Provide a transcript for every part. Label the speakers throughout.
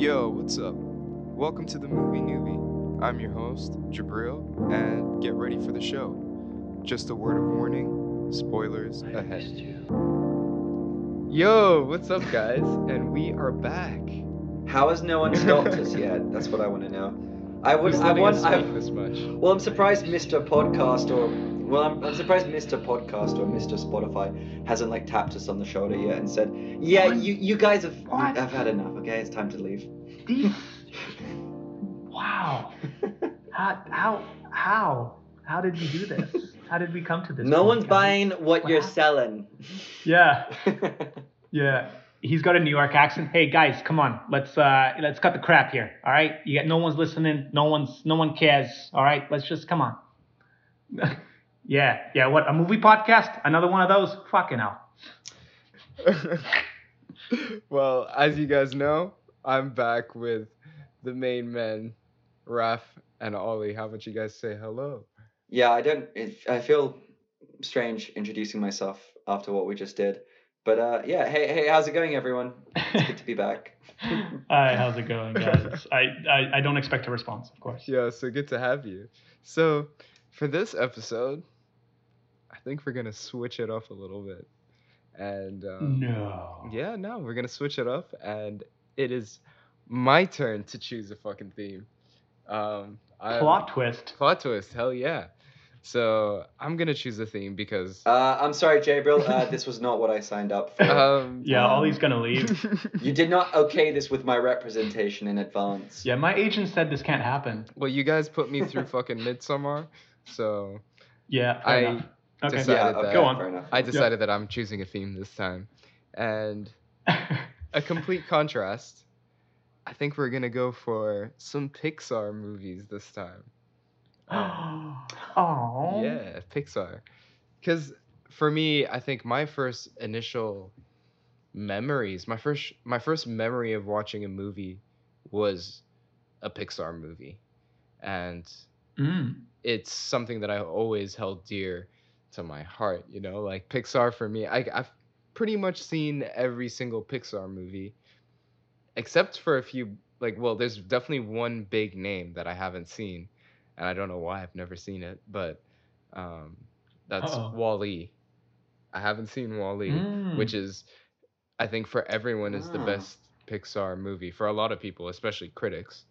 Speaker 1: Yo, what's up? Welcome to the Movie Newbie. I'm your host, Jabriel, and get ready for the show. Just a word of warning spoilers ahead. Yo, what's up, guys? And we are back.
Speaker 2: How has no one stopped us yet? That's what I want to know. I would.
Speaker 1: Who's
Speaker 2: I want. I,
Speaker 1: this much?
Speaker 2: well, I'm surprised Mr. Podcast or well, I'm, I'm surprised Mr. Podcast or Mr. Spotify hasn't like tapped us on the shoulder yet and said, "Yeah,
Speaker 3: What?
Speaker 2: you you guys have
Speaker 3: What?
Speaker 2: have had enough. Okay, it's time to leave."
Speaker 3: These. Wow. How how how how did you do this? How did we come to this?
Speaker 2: no
Speaker 3: point,
Speaker 2: one's buying what you're selling.
Speaker 3: Yeah, yeah. He's got a New York accent. Hey guys, come on. Let's uh let's cut the crap here. All right. You got no one's listening. No one's no one cares. All right. Let's just come on. yeah yeah. What a movie podcast? Another one of those? Fucking hell.
Speaker 1: well, as you guys know, I'm back with the main men, Raf and Ollie. How about you guys say hello?
Speaker 2: yeah, I don't. It, I feel strange introducing myself after what we just did. But uh, yeah, hey, hey, how's it going, everyone? It's good to be back.
Speaker 3: Hi, how's it going, guys? I, I I don't expect a response, of course.
Speaker 1: Yeah, so good to have you. So, for this episode, I think we're gonna switch it up a little bit, and um,
Speaker 3: No.
Speaker 1: yeah, no, we're gonna switch it up, and it is my turn to choose a fucking theme. Um, I,
Speaker 3: Plot twist.
Speaker 1: plot twist, hell yeah. So I'm gonna choose a theme because
Speaker 2: Uh, I'm sorry, Jabriel. Uh, this was not what I signed up for.
Speaker 1: um,
Speaker 3: Yeah,
Speaker 2: Um,
Speaker 3: Ollie's gonna leave.
Speaker 2: You did not okay this with my representation in advance.
Speaker 3: Yeah, my agent said this can't happen.
Speaker 1: well, you guys put me through fucking Midsummer, so
Speaker 3: Yeah,
Speaker 1: I
Speaker 3: enough. Okay.
Speaker 1: decided
Speaker 2: Yeah,
Speaker 1: that-
Speaker 3: Go on.
Speaker 1: I decided that I'm choosing a theme this time, and a complete contrast. I think we're gonna go for some Pixar movies this time.
Speaker 3: Oh.
Speaker 1: Yeah, Pixar. Because for me, I think my first initial memories, my first my first memory of watching a movie was a Pixar movie, and
Speaker 3: Mm.
Speaker 1: it's something that I always held dear to my heart. You know, like Pixar for me, I, I've pretty much seen every single Pixar movie, except for a few. Like, well, there's definitely one big name that I haven't seen, and I don't know why I've never seen it, but um, that's
Speaker 3: Uh-oh.
Speaker 1: Wall-E. I haven't seen Wall-E,
Speaker 3: Mm.
Speaker 1: which is, I think, for everyone is the
Speaker 2: Ah.
Speaker 1: best Pixar movie for a lot of people, especially critics.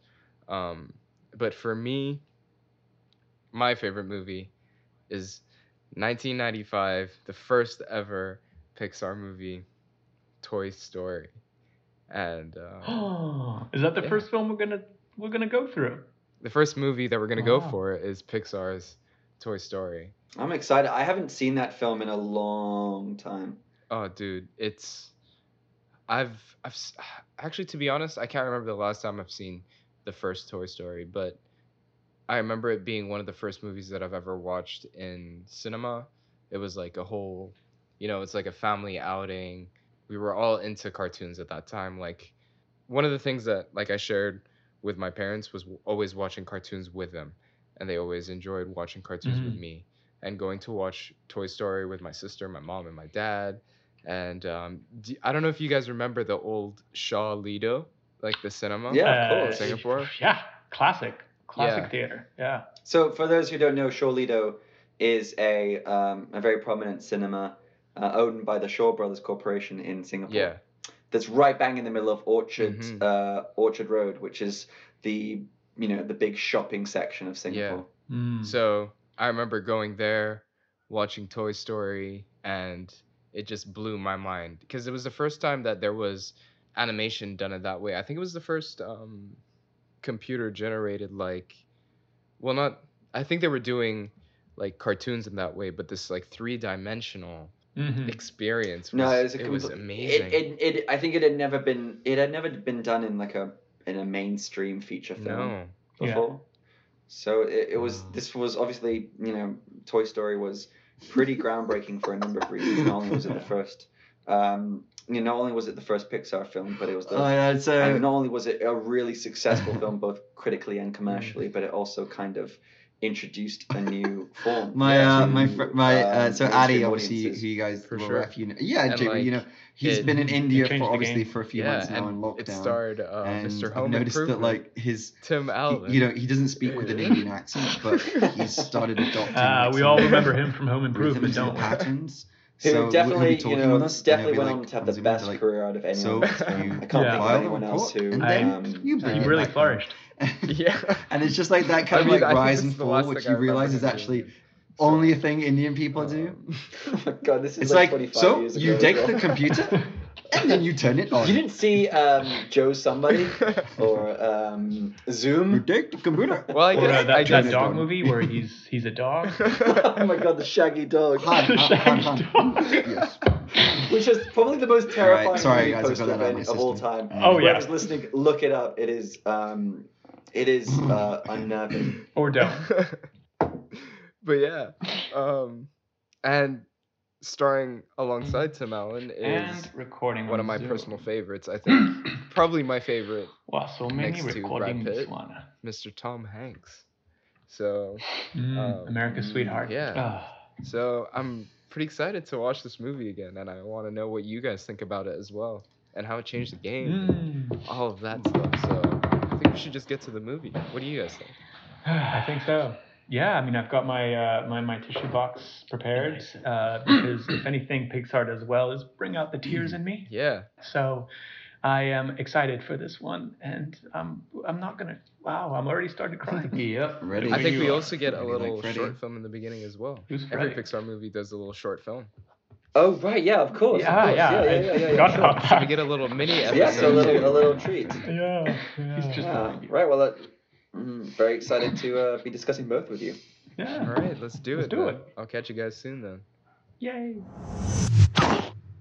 Speaker 1: Um, but for me, my favorite movie is 1995, the first ever Pixar movie, Toy Story. And uh,
Speaker 3: Is that the
Speaker 1: Yeah.
Speaker 3: first film we're gonna we're gonna go through?
Speaker 1: the first movie that we're gonna go for is Pixar's Toy Story.
Speaker 2: I'm excited. I haven't seen that film in a long time.
Speaker 1: Oh, dude, it's I've I've actually to be honest, I can't remember the last time I've seen the first Toy Story, but I remember it being one of the first movies that I've ever watched in cinema. It was like a whole, you know, it's like a family outing. We were all into cartoons at that time. Like one of the things that like I shared with my parents was always watching cartoons with them, and they always enjoyed watching cartoons with
Speaker 3: Mhm.
Speaker 1: me and going to watch Toy Story with my sister, my mom, and my dad. And um, d- I don't know if you guys remember the old Shaw Lido, like the cinema.
Speaker 2: Yeah, of course.
Speaker 1: Singapore?
Speaker 3: Yeah, classic, classic
Speaker 1: Yeah.
Speaker 3: theater. Yeah.
Speaker 2: So, for those who don't know, Shaw Lido is a um, a very prominent cinema uh, owned by the Shaw Brothers Corporation in Singapore.
Speaker 1: Yeah.
Speaker 2: That's right bang in the middle of Orchard
Speaker 1: Mhm.
Speaker 2: uh, Orchard Road, which is the you know the big shopping section of Singapore.
Speaker 3: Mm.
Speaker 1: So I remember going there, watching Toy Story, and it just blew my mind because it was the first time that there was animation done in that way. I think it was the first um, computer generated like, well, not. I think they were doing like cartoons in that way, but this like three dimensional
Speaker 3: Mhm.
Speaker 1: experience. Was,
Speaker 2: No, it was, a
Speaker 1: it was amazing.
Speaker 2: It, it, it, I think it had never been it had never been done in like a in a mainstream feature film
Speaker 1: no.
Speaker 3: Yeah.
Speaker 2: before. So it, it was
Speaker 1: Wow.
Speaker 2: this was obviously you know Toy Story was pretty groundbreaking for a number of reasons. Not only was it the first, um, you know, not only was it the first Pixar film, but it was the Oh,
Speaker 3: yeah, it's
Speaker 2: and not only was it a really successful film both critically and commercially,
Speaker 1: Mm.
Speaker 2: but it also kind of
Speaker 4: introduced a new form.
Speaker 2: My
Speaker 1: Yeah,
Speaker 2: uh,
Speaker 4: to,
Speaker 2: my fr- my uh,
Speaker 4: um,
Speaker 2: so
Speaker 4: mainstream
Speaker 2: Addy obviously who you guys
Speaker 1: For
Speaker 2: will
Speaker 1: sure.
Speaker 2: ref, you know, yeah,
Speaker 1: And,
Speaker 2: Jamie, you know, he's
Speaker 1: it-
Speaker 2: been in India for obviously
Speaker 3: game.
Speaker 2: for a few
Speaker 1: yeah,
Speaker 2: months now in
Speaker 1: and
Speaker 2: lockdown.
Speaker 1: it starred uh,
Speaker 2: and
Speaker 1: Mr.
Speaker 2: I've noticed that like his
Speaker 1: Tim Allen.
Speaker 2: you know he doesn't speak with an Indian accent, but he's started adopting.
Speaker 3: Uh, we all remember him from Home Improvement, don't we?
Speaker 2: patterns.
Speaker 4: Who
Speaker 2: So he'll- he'll be
Speaker 4: definitely, you know,
Speaker 2: with us,
Speaker 4: definitely
Speaker 2: be
Speaker 4: went
Speaker 2: like,
Speaker 4: on to have the best
Speaker 2: like,
Speaker 4: career out of anyone.
Speaker 2: So you
Speaker 4: I can't
Speaker 3: Yeah.
Speaker 4: think of
Speaker 2: file
Speaker 4: anyone else who.
Speaker 2: and
Speaker 3: then
Speaker 4: um,
Speaker 2: you
Speaker 3: He
Speaker 4: uh,
Speaker 3: really flourished.
Speaker 1: yeah.
Speaker 2: and it's just like that kind
Speaker 1: I mean,
Speaker 2: of like
Speaker 1: think
Speaker 2: rise and fall, which you realize is actually
Speaker 1: doing.
Speaker 2: only a thing Indian people do.
Speaker 4: Oh my god, this is
Speaker 2: It's
Speaker 4: like,
Speaker 2: like
Speaker 4: 25
Speaker 2: so
Speaker 4: years
Speaker 2: you
Speaker 4: ago
Speaker 2: take
Speaker 4: as
Speaker 2: the computer and then you turn it on.
Speaker 4: You didn't see um, Joe Somebody or um,
Speaker 2: You
Speaker 4: Zoom?
Speaker 2: take the computer.
Speaker 1: well, I
Speaker 3: Or
Speaker 1: guess
Speaker 3: uh,
Speaker 1: I
Speaker 3: that, that
Speaker 1: just
Speaker 3: dog movie where he's he's a dog.
Speaker 4: oh my god, the shaggy dog.
Speaker 2: Han, Han, Han, Han.
Speaker 3: Shaggy
Speaker 2: Yes.
Speaker 4: Which is probably the most terrifying
Speaker 2: sorry,
Speaker 4: movie
Speaker 2: guys,
Speaker 4: poster
Speaker 2: got that on
Speaker 4: of all
Speaker 2: system.
Speaker 4: time.
Speaker 3: Oh, yeah.
Speaker 4: Whoever's listening, look it up. It is um, it is uh, unnerving.
Speaker 3: or don't.
Speaker 1: but yeah, um, and starring alongside Tim Allen is
Speaker 3: And recording
Speaker 1: one of my
Speaker 3: Zoom.
Speaker 1: personal favorites. I think probably my favorite,
Speaker 3: Wow, so many
Speaker 1: next to Brad
Speaker 3: recording this
Speaker 1: Pitt.
Speaker 3: one.
Speaker 1: Mr. Tom Hanks. So,
Speaker 3: Mm,
Speaker 1: Um,
Speaker 3: America's sweetheart.
Speaker 1: yeah.
Speaker 3: Ah.
Speaker 1: so I'm pretty excited to watch this movie again, and I want to know what you guys think about it as well, and how it changed the game,
Speaker 3: Mm.
Speaker 1: all of that stuff. So I think we should just get to the movie. What do you guys think?
Speaker 3: I think so. Yeah, I mean, I've got my uh, my my tissue box prepared uh, because if anything Pixar does well is bring out the tears in me.
Speaker 1: Yeah,
Speaker 3: So I am excited for this one, and I'm I'm not gonna. Wow, I'm already starting to cry. Yep.
Speaker 2: Ready.
Speaker 1: I think we
Speaker 3: are.
Speaker 1: also get a
Speaker 2: Maybe like
Speaker 1: little short film in the beginning as well.
Speaker 3: Who's
Speaker 1: Every
Speaker 3: Freddy?
Speaker 1: Pixar movie does a little short film.
Speaker 4: Oh right, yeah, of course. of
Speaker 3: Yeah,
Speaker 4: course.
Speaker 3: yeah.
Speaker 4: yeah, yeah,
Speaker 3: I
Speaker 4: yeah, yeah,
Speaker 3: forgot
Speaker 4: sure.
Speaker 1: So
Speaker 3: that.
Speaker 1: we get a little mini episode.
Speaker 4: Yeah, so a little a little treat.
Speaker 3: Yeah. yeah.
Speaker 2: He's just-
Speaker 4: Yeah, right. Well, uh, mm, very excited to uh, be discussing both with you.
Speaker 3: yeah.
Speaker 1: All right, let's do
Speaker 3: Let's
Speaker 1: it.
Speaker 3: do
Speaker 1: then.
Speaker 3: it.
Speaker 1: I'll catch you guys soon then.
Speaker 3: Yay.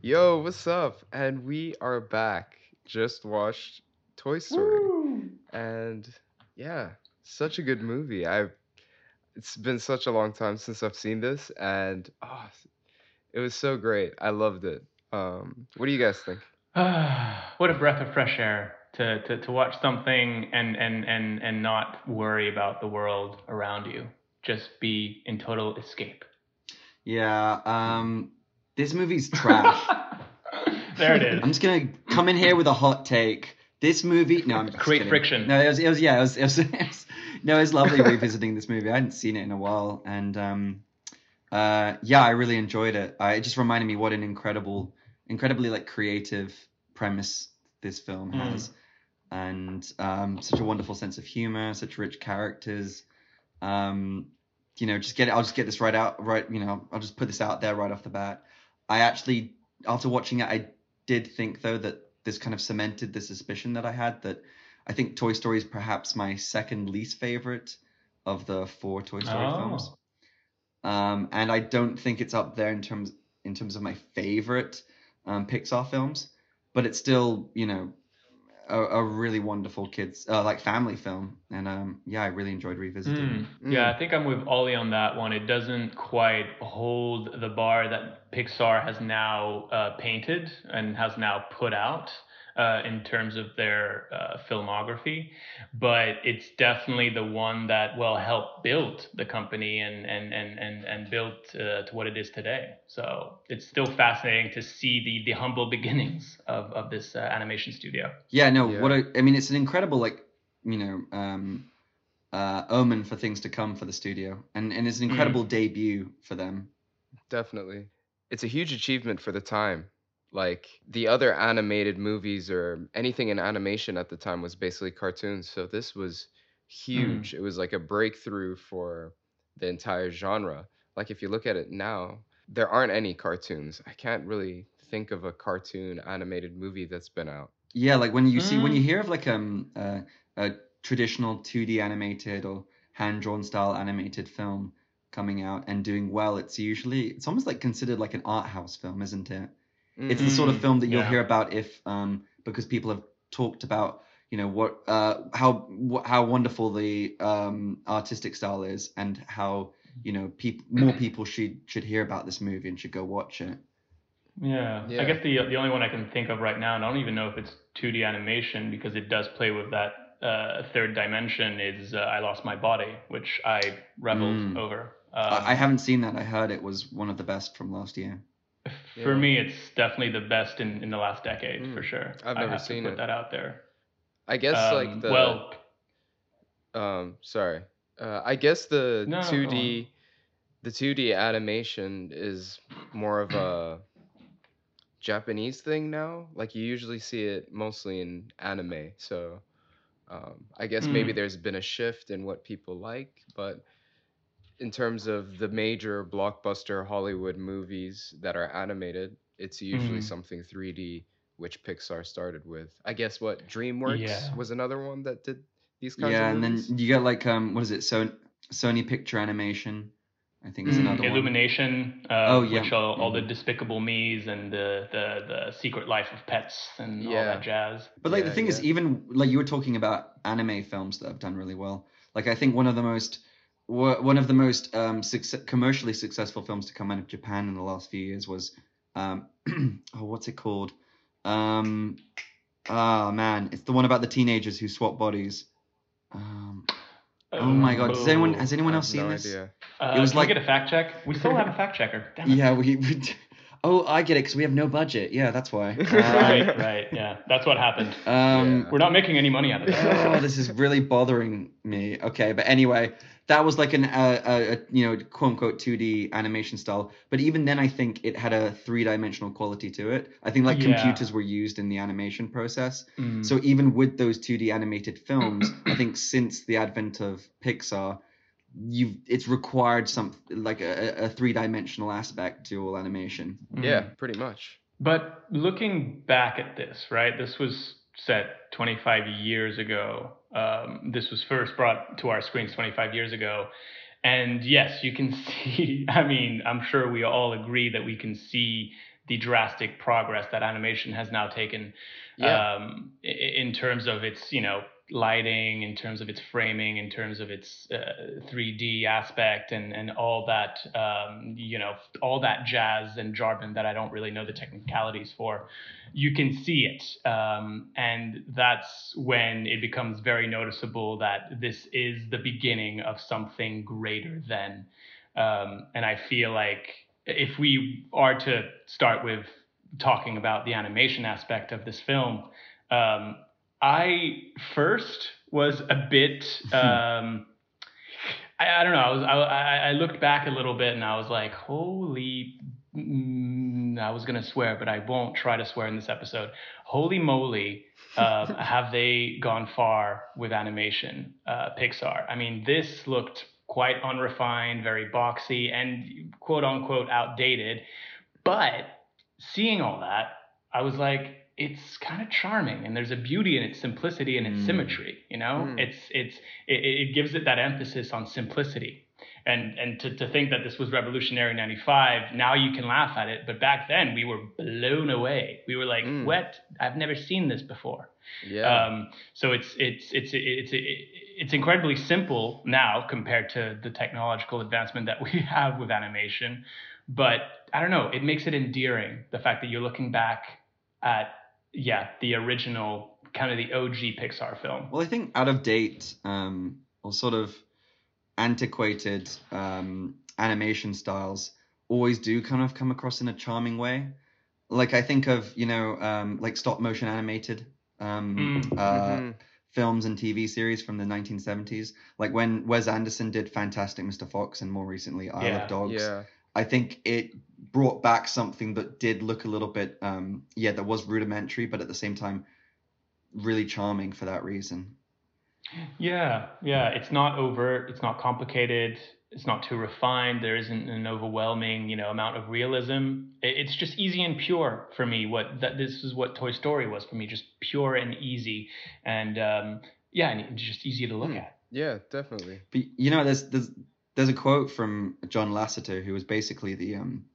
Speaker 1: Yo, what's up? And we are back. Just watched Toy Story. And yeah, such a good movie. I've it's been such a long time since I've seen this and oh, it was so great. I loved it. Um what do you guys think?
Speaker 3: what a breath of fresh air to, to, to watch something and, and, and, and not worry about the world around you. Just be in total escape.
Speaker 2: Yeah. Um. This movie's trash.
Speaker 3: there it is.
Speaker 2: I'm just gonna come in here with a hot take. This movie, no, I'm just
Speaker 3: Create
Speaker 2: kidding.
Speaker 3: friction.
Speaker 2: No, it was, it was, yeah, it was, it was, it was no, it was lovely revisiting this movie. I hadn't seen it in a while, and um, uh, yeah, I really enjoyed it. It just reminded me what an incredible, incredibly like creative premise this film
Speaker 3: Mm.
Speaker 2: And um, such a wonderful sense of humor, such rich characters. Um, you know, just get it. I'll just get this right out, right. You know, I'll just put this out there right off the bat. I actually, after watching it, I did think though that this kind of cemented the suspicion that I had that I think Toy Story is perhaps my second least favorite of the four Toy Story
Speaker 3: Oh.
Speaker 2: films. Um, and I don't think it's up there in terms in terms of my favorite um, Pixar films, but it's still you know a, a really wonderful kids uh, like family film, and um, yeah, I really enjoyed revisiting.
Speaker 3: Mm.
Speaker 1: Mm.
Speaker 3: Yeah, I think I'm with Ollie on that one. It doesn't quite hold the bar that Pixar has now uh, painted and has now put out uh, in terms of their uh, filmography, but it's definitely the one that will help build the company and and and and and built uh, to what it is today. So it's still fascinating to see the the humble beginnings of of this uh, animation studio.
Speaker 2: Yeah, no,
Speaker 1: Yeah.
Speaker 2: what a, I mean, it's an incredible like you know um, uh, omen for things to come for the studio, and and it's an incredible debut for them.
Speaker 1: Definitely. It's a huge achievement for the time. Like the other animated movies or anything in animation at the time was basically cartoons. So this was huge. It was like a breakthrough for the entire genre. Like if you look at it now, there aren't any cartoons. I can't really think of a cartoon animated movie that's been out.
Speaker 2: Yeah, like when you see when
Speaker 3: Mm.
Speaker 2: you hear of like um uh, a traditional 2D animated or hand drawn style animated film coming out and doing well, it's usually it's almost like considered like an art house film, isn't it? It's the sort of
Speaker 3: Mm,
Speaker 2: film that you'll
Speaker 3: yeah.
Speaker 2: hear about if um because people have talked about you know what uh how wh- how wonderful the um artistic style is and how you know people more people should should hear about this movie and should go watch it.
Speaker 3: Yeah.
Speaker 1: Yeah.
Speaker 3: I guess the the only one I can think of right now, and I don't even know if it's 2D animation because it does play with that uh, third dimension is uh, I Lost My Body, which I reveled
Speaker 2: Mm.
Speaker 3: over. Um,
Speaker 2: I haven't seen that. I heard it was one of the best from last year.
Speaker 3: For me, it's definitely the best in, in the last decade
Speaker 1: Mm.
Speaker 3: for sure.
Speaker 1: I've
Speaker 3: I
Speaker 1: never
Speaker 3: have
Speaker 1: seen
Speaker 3: to put
Speaker 1: it.
Speaker 3: that out there.
Speaker 1: I guess
Speaker 3: Um,
Speaker 1: like the
Speaker 3: well,
Speaker 1: um sorry. Uh, I guess the
Speaker 3: No,
Speaker 1: 2D the 2D animation is more of a Japanese thing now. Like you usually see it mostly in anime. So um, I guess maybe
Speaker 3: Mm.
Speaker 1: there's been a shift in what people like, but in terms of the major blockbuster Hollywood movies that are animated, it's usually
Speaker 3: Mm.
Speaker 1: something 3D, which Pixar started with. I guess what DreamWorks
Speaker 3: Yeah.
Speaker 1: was another one that did these kinds
Speaker 2: Yeah,
Speaker 1: of
Speaker 2: and then you got like um, what is it? So Sony Picture Animation, I think is
Speaker 3: Mm,
Speaker 2: another one.
Speaker 3: Illumination, uh,
Speaker 2: Oh, yeah.
Speaker 3: which all, all the
Speaker 2: Mhm.
Speaker 3: Despicable Me's and the, the, the Secret Life of Pets and all that jazz.
Speaker 2: But like the
Speaker 1: Yeah,
Speaker 2: thing is, even like you were talking about anime films that have done really well. Like I think one of the most wa- one of the most um, success, commercially successful films to come out of Japan in the last few years was um, oh what's it called? Um, ah man, it's the one about the teenagers who swap bodies. Um, oh my god, does anyone has anyone else seen
Speaker 1: no
Speaker 2: this?
Speaker 1: idea.
Speaker 3: Uh,
Speaker 2: it was
Speaker 3: can we
Speaker 2: like-
Speaker 3: get a fact check? We still have a fact checker. Damn.
Speaker 2: Yeah, we. we oh, I get it because we have no budget. Yeah, that's why. Um,
Speaker 3: Right, right, yeah. That's what happened.
Speaker 2: Um,
Speaker 1: Yeah.
Speaker 3: We're not making any money out of this.
Speaker 2: oh, this is really bothering me. Okay, but anyway, that was like an uh, a, a you know quote unquote 2D animation style. But even then, I think it had a three dimensional quality to it. I think like
Speaker 3: Yeah.
Speaker 2: computers were used in the animation process.
Speaker 3: Mm.
Speaker 2: So even with those 2D animated films, I think since the advent of Pixar, you've it's required some like a, a three dimensional aspect to all animation.
Speaker 1: Yeah,
Speaker 3: Mm.
Speaker 1: pretty much.
Speaker 3: But looking back at this, right? This was set 25 years ago. Um, this was first brought to our screens 25 years ago. And yes, you can see, I mean, I'm sure we all agree that we can see the drastic progress that animation has now taken
Speaker 1: Yeah.
Speaker 3: um, in terms of its, you know, lighting, in terms of its framing, in terms of its uh, 3D aspect, and and all that, um, you know, all that jazz and jargon that I don't really know the technicalities for. You can see it, um, and that's when it becomes very noticeable that this is the beginning of something greater than. Um, and I feel like if we are to start with talking about the animation aspect of this film, um, I first was a bit. Um, I, I don't know. I was. I, I I looked back a little bit and I was like, "Holy!" Mm, I was gonna swear, but I won't try to swear in this episode. Holy moly! Um, have they gone far with animation, uh, Pixar? I mean, this looked quite unrefined, very boxy, and quote unquote outdated. But seeing all that, I was like, it's kind of charming, and there's a beauty in its simplicity and its
Speaker 2: Mm.
Speaker 3: symmetry. You know,
Speaker 1: Mm.
Speaker 3: it's it's it, it gives it that emphasis on simplicity. And and to, to think that this was revolutionary in '95, now you can laugh at it, but back then we were blown away. We were like,
Speaker 1: Mm.
Speaker 3: "What? I've never seen this before."
Speaker 1: Yeah.
Speaker 3: Um, so it's it's it's it's it's incredibly simple now compared to the technological advancement that we have with animation. But I don't know, it makes it endearing. The fact that you're looking back at yeah the original kind of the OG Pixar film.
Speaker 2: Well, I think out of date um, or sort of antiquated um, animation styles always do kind of come across in a charming way. Like I think of you know um, like stop motion animated um,
Speaker 3: Mm.
Speaker 2: uh,
Speaker 1: Mhm.
Speaker 2: films and TV series from the 1970s. Like when Wes Anderson did Fantastic Mr. Fox and more recently Isle
Speaker 3: Yeah,
Speaker 2: of Dogs.
Speaker 1: Yeah.
Speaker 2: I think it brought back something that did look a little bit, um, yeah, that was rudimentary, but at the same time, really charming for that reason.
Speaker 3: Yeah, yeah. It's not overt. It's not complicated. It's not too refined. There isn't an overwhelming, you know, amount of realism. It's just easy and pure for me. What that this is what Toy Story was for me, just pure and easy, and um, yeah, and it's just easy to look
Speaker 1: Hmm.
Speaker 3: at.
Speaker 1: Yeah, definitely.
Speaker 2: But you know, there's there's there's a quote from John Lasseter, who was basically the um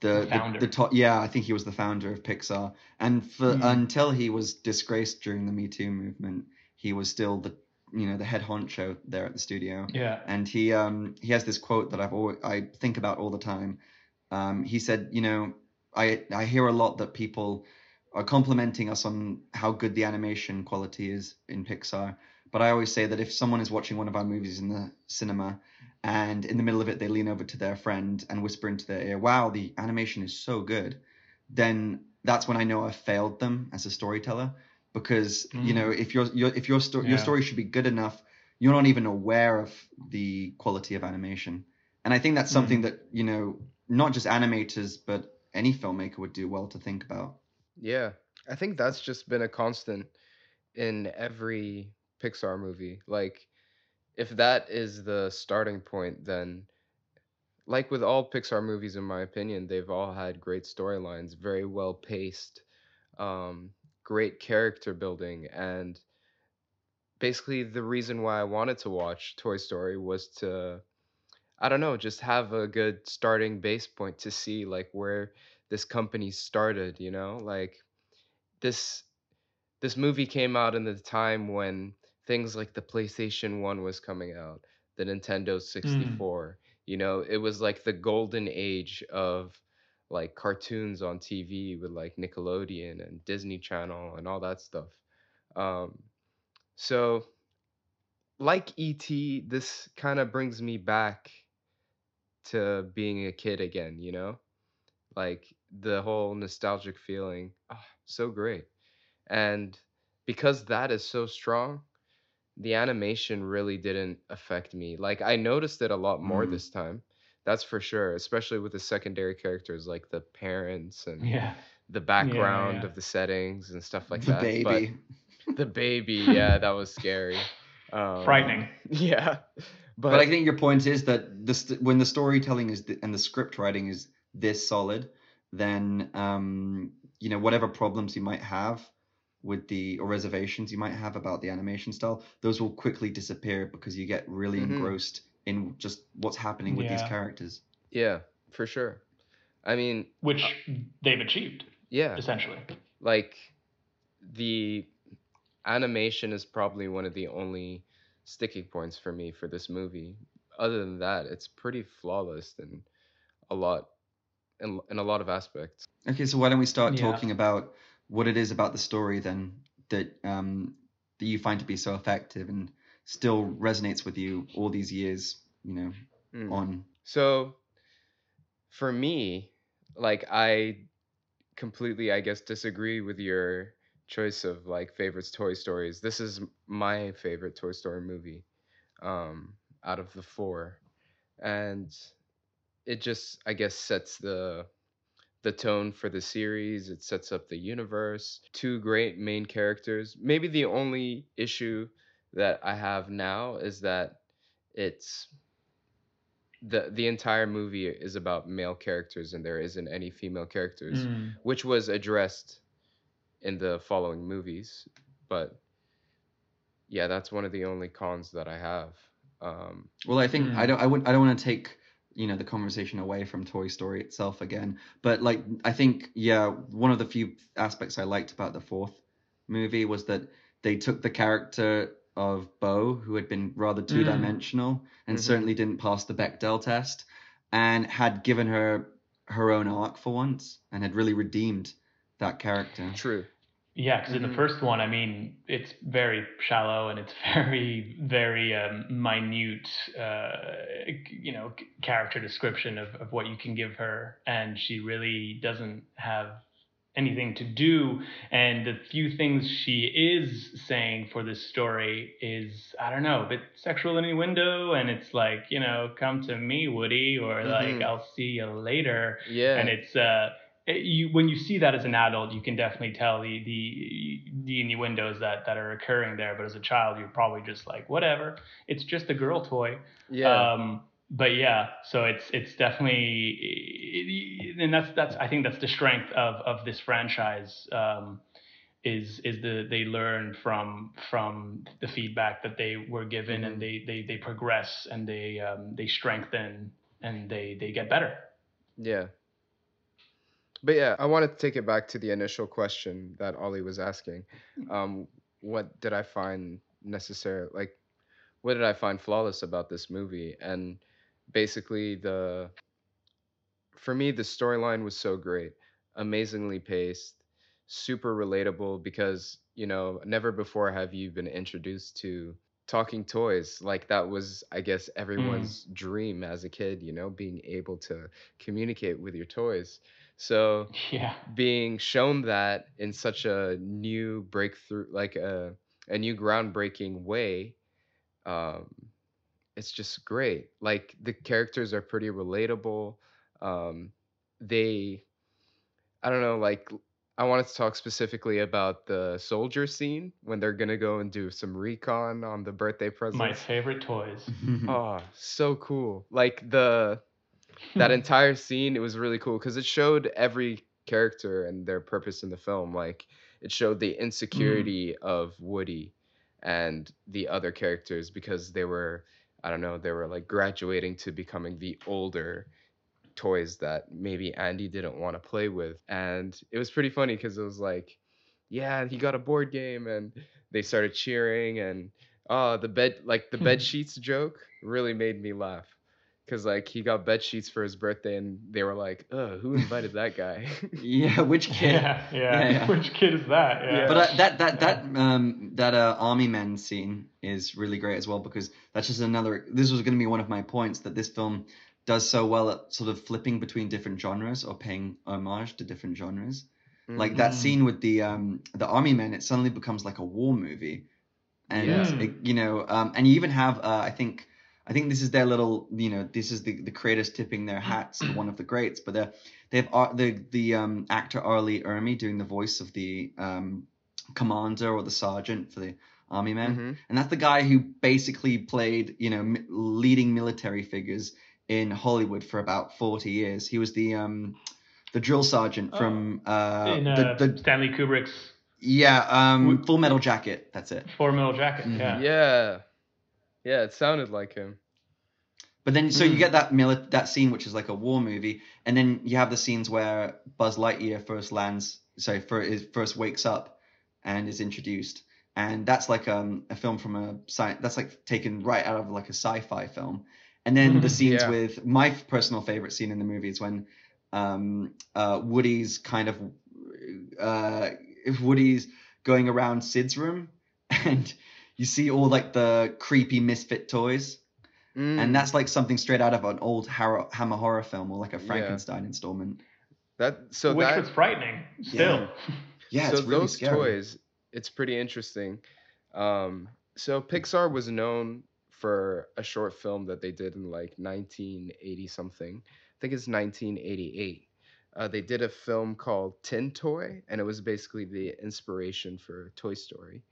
Speaker 2: the
Speaker 3: The
Speaker 2: the, top yeah I think he was the founder of Pixar, and for
Speaker 3: Hmm.
Speaker 2: until he was disgraced during the Me Too movement, he was still the you know the head honcho there at the studio.
Speaker 3: Yeah.
Speaker 2: and he um he has this quote that I've always I think about all the time. Um, he said, you know, I I hear a lot that people are complimenting us on how good the animation quality is in Pixar. But I always say that if someone is watching one of our movies in the cinema and in the middle of it they lean over to their friend and whisper into their ear, "Wow, the animation is so good," then that's when I know I've failed them as a storyteller because mm. you know if your your if your story yeah. your story should be good enough, you're not even aware of the quality of animation, and I think that's something mm. that you know not just animators but any filmmaker would do well to think about.
Speaker 1: Yeah, I think that's just been a constant in every Pixar movie. Like, if that is the starting point, then, like with all Pixar movies, in my opinion, they've all had great storylines, very well paced, um, great character building, and basically the reason why I wanted to watch Toy Story was to, I don't know, just have a good starting base point to see like where this company started. You know, like this this movie came out in the time when things like the PlayStation 1 was coming out, the Nintendo 64. Mm. You know, it was like the golden age of like cartoons on TV with like Nickelodeon and Disney Channel and all that stuff. Um, so, like ET, this kind of brings me back to being a kid again, you know? Like the whole nostalgic feeling. Oh, so great. And because that is so strong, the animation really didn't affect me. Like I noticed it a lot more mm. this time. That's for sure, especially with the secondary characters like the parents and
Speaker 3: yeah.
Speaker 1: the background yeah, of the settings and stuff like
Speaker 2: the
Speaker 1: that.
Speaker 2: Baby.
Speaker 1: But the baby, yeah, that was scary.
Speaker 3: Um, Frightening.
Speaker 1: Yeah.
Speaker 2: But, but I think your point is that this when the storytelling is th- and the script writing is this solid, then um, you know whatever problems you might have with the or reservations you might have about the animation style, those will quickly disappear because you get really mm-hmm. engrossed in just what's happening with yeah. these characters.
Speaker 1: Yeah, for sure. I mean,
Speaker 3: which uh, they've achieved.
Speaker 1: Yeah,
Speaker 3: essentially.
Speaker 1: Like the animation is probably one of the only sticking points for me for this movie. Other than that, it's pretty flawless and a lot in, in a lot of aspects.
Speaker 2: Okay, so why don't we start yeah. talking about what it is about the story then that um, that you find to be so effective and still resonates with you all these years, you know, mm. on.
Speaker 1: So for me, like I completely I guess disagree with your choice of like favorites Toy Stories. This is my favorite Toy Story movie um out of the four. And it just I guess sets the the tone for the series. It sets up the universe. Two great main characters. Maybe the only issue that I have now is that it's the the entire movie is about male characters and there isn't any female characters, mm. which was addressed in the following movies. But yeah, that's one of the only cons that I have. Um,
Speaker 2: well, I think mm. I don't I would I don't want to take you know the conversation away from Toy Story itself again. But like I think yeah, one of the few aspects I liked about the fourth movie was that they took the character of Bo, who had been rather two dimensional mm. and mm-hmm. certainly didn't pass the Bechdel test, and had given her her own arc for once and had really redeemed that character.
Speaker 1: True.
Speaker 3: Yeah, because mm-hmm. in the mm-hmm. first one, I mean, it's very shallow and it's very, very um, minute, uh, you know, character description of, of what you can give her, and she really doesn't have anything to do. And the few things she is saying for this story is, I don't know, a bit sexual innuendo, and it's like, you know, come to me, Woody, or mm-hmm. like, I'll see you later.
Speaker 1: Yeah.
Speaker 3: And it's, uh, it, you when you see that as an adult, you can definitely tell the the the innuendos that that are occurring there. But as a child, you're probably just like, whatever. It's just a girl toy.
Speaker 1: Yeah.
Speaker 3: Um, but yeah, so it's it's definitely, and that's that's I think that's the strength of of this franchise. Um, is is the they learn from from the feedback that they were given mm-hmm. and they they they progress and they um, they strengthen and they they get better.
Speaker 1: Yeah, but yeah, I wanted to take it back to the initial question that Ollie was asking. Um, what did I find necessary? Like, what did I find flawless about this movie? And basically, the for me, the storyline was so great, amazingly paced. super relatable because you know never before have you been introduced to talking toys like that was i guess
Speaker 3: Mm.
Speaker 1: everyone's dream as a kid you know being able to communicate with your toys so
Speaker 3: Yeah.
Speaker 1: being shown that in such a new breakthrough like a, a new groundbreaking way um it's just great like the characters are pretty relatable um they i don't know like i wanted to talk specifically about the soldier scene when they're gonna go and do some recon on the birthday present.
Speaker 3: My favorite toys.
Speaker 1: oh so cool like the that entire scene it was really cool because it showed every character and their purpose in the film like it showed the mm-hmm. insecurity of woody and the other characters because they were i don't know they were like graduating to becoming the older toys that maybe andy didn't want to play with. And it was pretty funny because it was like yeah he got a board game and they started cheering and oh the bed like the bed sheets joke really made me laugh because like he got bed sheets for his birthday and they were like uh who invited that guy
Speaker 2: yeah, which kid?
Speaker 3: Yeah, yeah,
Speaker 2: Yeah, yeah.
Speaker 3: Which kid is that? Yeah.
Speaker 2: But uh, that that that um that uh, army men scene is really great as well because that's just another. This was going to be one of my points that this film does so well at sort of flipping between different genres or paying homage to different genres. Like that
Speaker 3: Mhm.
Speaker 2: scene with the um the army men, it suddenly becomes like a war movie, and
Speaker 1: Yeah.
Speaker 2: it, you know, um, and you even have uh, I think. I think this is their little, you know, this is the, the creators tipping their hats to one of the greats, but they're, they have the the um, actor R. Lee Ermey doing the voice of the um, commander or the sergeant for the army men,
Speaker 1: Mhm.
Speaker 2: and that's the guy who basically played, you know, mi- leading military figures in Hollywood for about forty years. He was the um, the drill sergeant
Speaker 3: Oh.
Speaker 2: from uh,
Speaker 3: in
Speaker 2: the,
Speaker 3: uh,
Speaker 2: the
Speaker 3: Stanley Kubrick's
Speaker 2: yeah um, Full Metal Jacket. That's it.
Speaker 3: Full Metal Jacket.
Speaker 2: Mhm.
Speaker 3: Yeah.
Speaker 1: yeah yeah it sounded like him
Speaker 2: But then, so
Speaker 3: Hmm.
Speaker 2: you get that mili- that scene, which is like a war movie, and then you have the scenes where Buzz Lightyear first lands, sorry, for, is, first wakes up and is introduced, and that's like um, a film from a sci- that's like taken right out of like a sci-fi film, and then the scenes
Speaker 1: Yeah.
Speaker 2: with my personal favorite scene in the movie is when um, uh, Woody's kind of uh, if Woody's going around Sid's room, and you see all like the creepy misfit toys
Speaker 1: Mm,
Speaker 2: and that's like something straight out of an old horror, Hammer horror film or like a
Speaker 1: Yeah.
Speaker 2: Frankenstein installment.
Speaker 1: that so
Speaker 3: Which
Speaker 1: that
Speaker 3: was frightening. Still.
Speaker 2: Yeah,
Speaker 1: so
Speaker 2: it's really
Speaker 1: those
Speaker 2: scary.
Speaker 1: toys it's pretty interesting um so pixar was known for a short film that they did in like 1980 something i think it's 1988 uh, they did a film called tin toy and it was basically the inspiration for toy story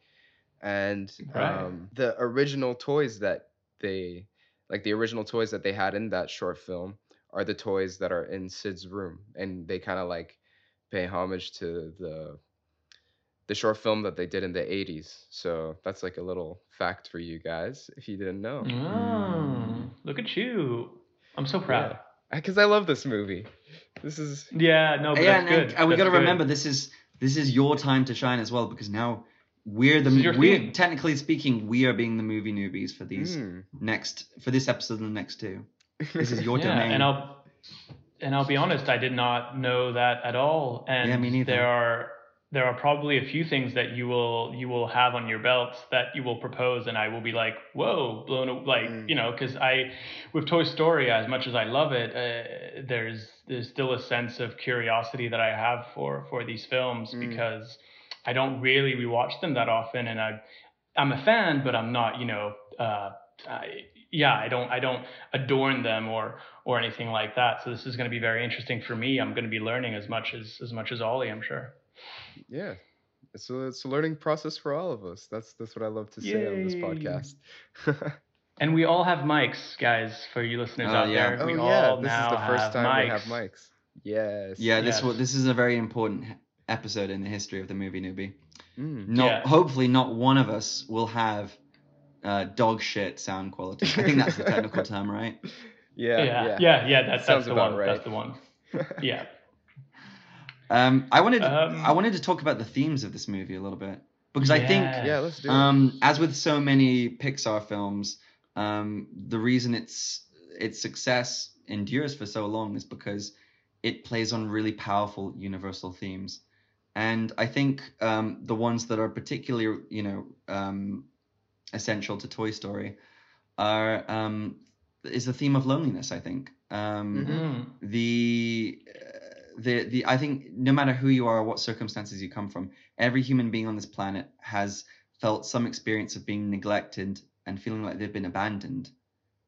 Speaker 1: and
Speaker 3: Right.
Speaker 1: um, the original toys that they like the original toys that they had in that short film are the toys that are in sid's room and they kind of like pay homage to the the short film that they did in the 80s. So that's like a little fact for you guys if you didn't know.
Speaker 3: Oh, look at you. I'm so proud.
Speaker 1: Because I love this movie. This is
Speaker 3: Yeah, no, but
Speaker 2: yeah,
Speaker 3: that's
Speaker 2: and,
Speaker 3: good.
Speaker 2: and we
Speaker 3: That's
Speaker 2: got to
Speaker 3: good.
Speaker 2: remember this is this is your time to shine as well because now we're the
Speaker 3: This is your
Speaker 2: we technically speaking we are being the movie newbies for these
Speaker 1: Mm.
Speaker 2: next for this episode and the next two. This is your
Speaker 3: yeah,
Speaker 2: domain.
Speaker 3: and I'll and I'll be honest, I did not know that at all. And
Speaker 2: Yeah, me neither.
Speaker 3: there are there are probably a few things that you will you will have on your belts that you will propose, and I will be like, whoa, blown a- like
Speaker 1: Mm.
Speaker 3: you know, because I with Toy Story, as much as I love it, uh, there's there's still a sense of curiosity that I have for for these films
Speaker 1: Mm.
Speaker 3: because I don't really rewatch them that often, and I I'm a fan, but I'm not, you know, uh, I, yeah, I don't I don't adorn them or or anything like that. So this is going to be very interesting for me. I'm going to be learning as much as as much as Ollie, I'm sure.
Speaker 1: yeah. It's a, it's a learning process for all of us. That's that's what I love to say on this podcast.
Speaker 3: And we all have mics, guys, for you listeners
Speaker 2: Oh,
Speaker 3: out
Speaker 2: yeah.
Speaker 3: there.
Speaker 1: oh
Speaker 3: we
Speaker 1: yeah,
Speaker 3: all
Speaker 1: this is the first time
Speaker 3: mics.
Speaker 1: we have mics. Yes.
Speaker 2: yeah, this
Speaker 3: Yes.
Speaker 2: this is a very important h- episode in the history of the movie newbie.
Speaker 1: Mm.
Speaker 2: Not
Speaker 3: Yeah.
Speaker 2: hopefully not one of us will have uh, dog shit sound quality. I think that's the technical term, right?
Speaker 1: Yeah.
Speaker 3: Yeah,
Speaker 1: Yeah.
Speaker 3: yeah, yeah. That's
Speaker 1: Sounds
Speaker 3: that's the
Speaker 1: about
Speaker 3: one.
Speaker 1: right.
Speaker 3: That's the one. Yeah.
Speaker 2: Um, I wanted
Speaker 3: Um,
Speaker 2: I wanted to talk about the themes of this movie a little bit because I think
Speaker 1: Yeah, let's do it.
Speaker 2: um, as with so many Pixar films, um, the reason its its success endures for so long is because it plays on really powerful universal themes. And I think um, the ones that are particularly, you know, um, essential to Toy Story are um, is the theme of loneliness. I think um,
Speaker 3: Mm-hmm.
Speaker 2: the the the I think no matter who you are, or what circumstances you come from, every human being on this planet has felt some experience of being neglected and feeling like they've been abandoned,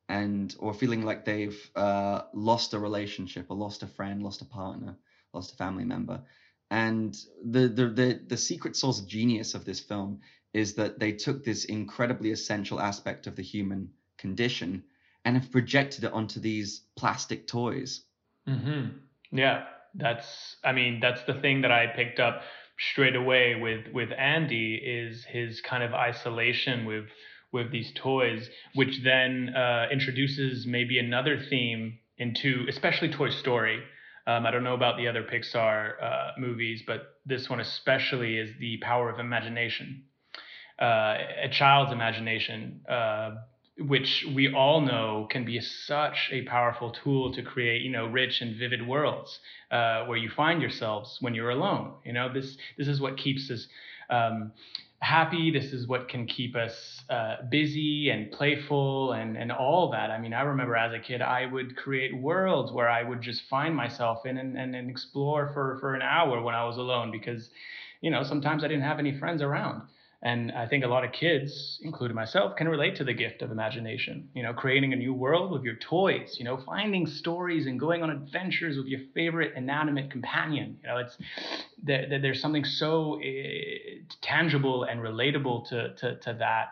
Speaker 2: and or feeling like they've uh, lost a relationship, or lost a friend, lost a partner, lost a family member. And the the the, the secret source genius of this film is that they took this incredibly essential aspect of the human condition and have projected it onto these plastic toys.
Speaker 3: Mm-hmm. Yeah, that's. I mean, that's the thing that I picked up straight away with with Andy is his kind of isolation with with these toys, which then uh, introduces maybe another theme into, especially Toy Story. Um, I don't know about the other Pixar uh, movies, but this one especially is the power of imagination, uh, a child's imagination. Uh, which we all know can be such a powerful tool to create, you know, rich and vivid worlds uh, where you find yourselves when you're alone. You know, this this is what keeps us um, happy. This is what can keep us uh, busy and playful and and all that. I mean, I remember as a kid, I would create worlds where I would just find myself in and, and, and explore for for an hour when I was alone because, you know, sometimes I didn't have any friends around. And I think a lot of kids, including myself, can relate to the gift of imagination. You know, creating a new world with your toys. You know, finding stories and going on adventures with your favorite inanimate companion. You know, it's there, there's something so uh, tangible and relatable to, to, to that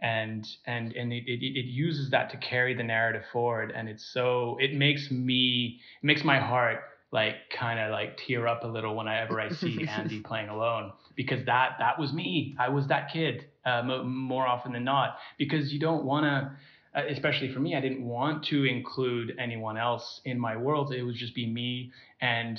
Speaker 3: and and and it, it, it uses that to carry the narrative forward and it's so it makes me it makes my heart like kind of like tear up a little whenever I see Andy playing alone because that that was me. I was that kid uh, mo- more often than not because you don't want to. Uh, especially for me, I didn't want to include anyone else in my world. It would just be me and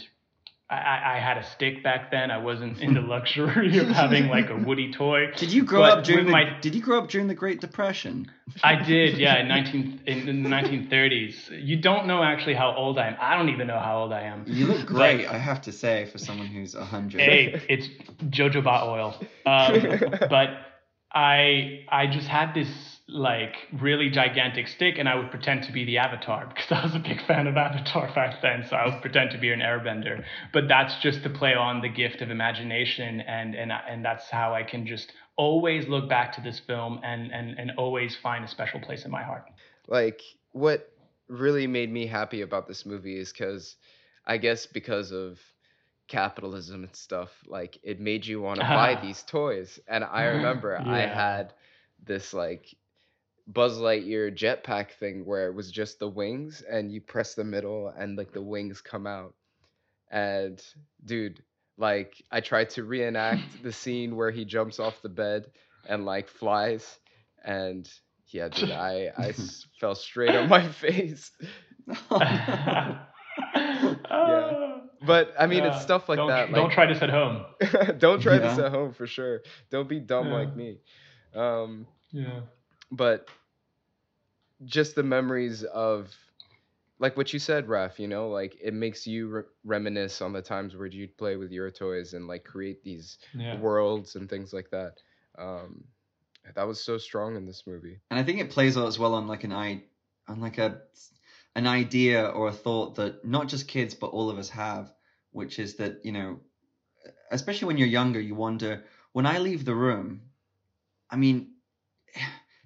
Speaker 3: I, I, had a stick back then. I wasn't in the luxury of having like a Woody toy.
Speaker 2: Did you grow but up during the, my, Did you grow up during the Great Depression?
Speaker 3: I did, yeah, in nineteen in, in, the nineteen thirties. You don't know actually how old I am. I don't even know how old I am.
Speaker 2: You look great, I have to say, for someone who's a hundred.
Speaker 3: Hey, it's jojoba oil. Um, but I I just had this like really gigantic stick and I would pretend to be the avatar because I was a big fan of Avatar back then. So I would pretend to be an airbender. But that's just to play on the gift of imagination and and and that's how I can just always look back to this film and and and always find a special place in my heart.
Speaker 1: Like what really made me happy about this movie is cuz I guess because of capitalism and stuff like it made you want to buy these toys and i remember yeah. i had this like Buzz Lightyear jetpack thing where it was just the wings and you press the middle and like the wings come out. And dude, like I tried to reenact the scene where he jumps off the bed and like flies and yeah, dude, I I fell straight on my face. yeah. But I mean, it's stuff like
Speaker 3: don't,
Speaker 1: that.
Speaker 3: Like, don't try this at home.
Speaker 1: don't try yeah. this at home for sure. Don't be dumb yeah. like me. Um,
Speaker 3: yeah.
Speaker 1: But just the memories of like what you said, Raf, you know, like it makes you re- reminisce on the times where you'd play with your toys and like create these yeah. worlds and things like that. Um, that was so strong in this movie.
Speaker 2: And I think it plays out as well on like an i on like a an idea or a thought that not just kids but all of us have, which is that you know, especially when you're younger, you wonder when I leave the room. I mean,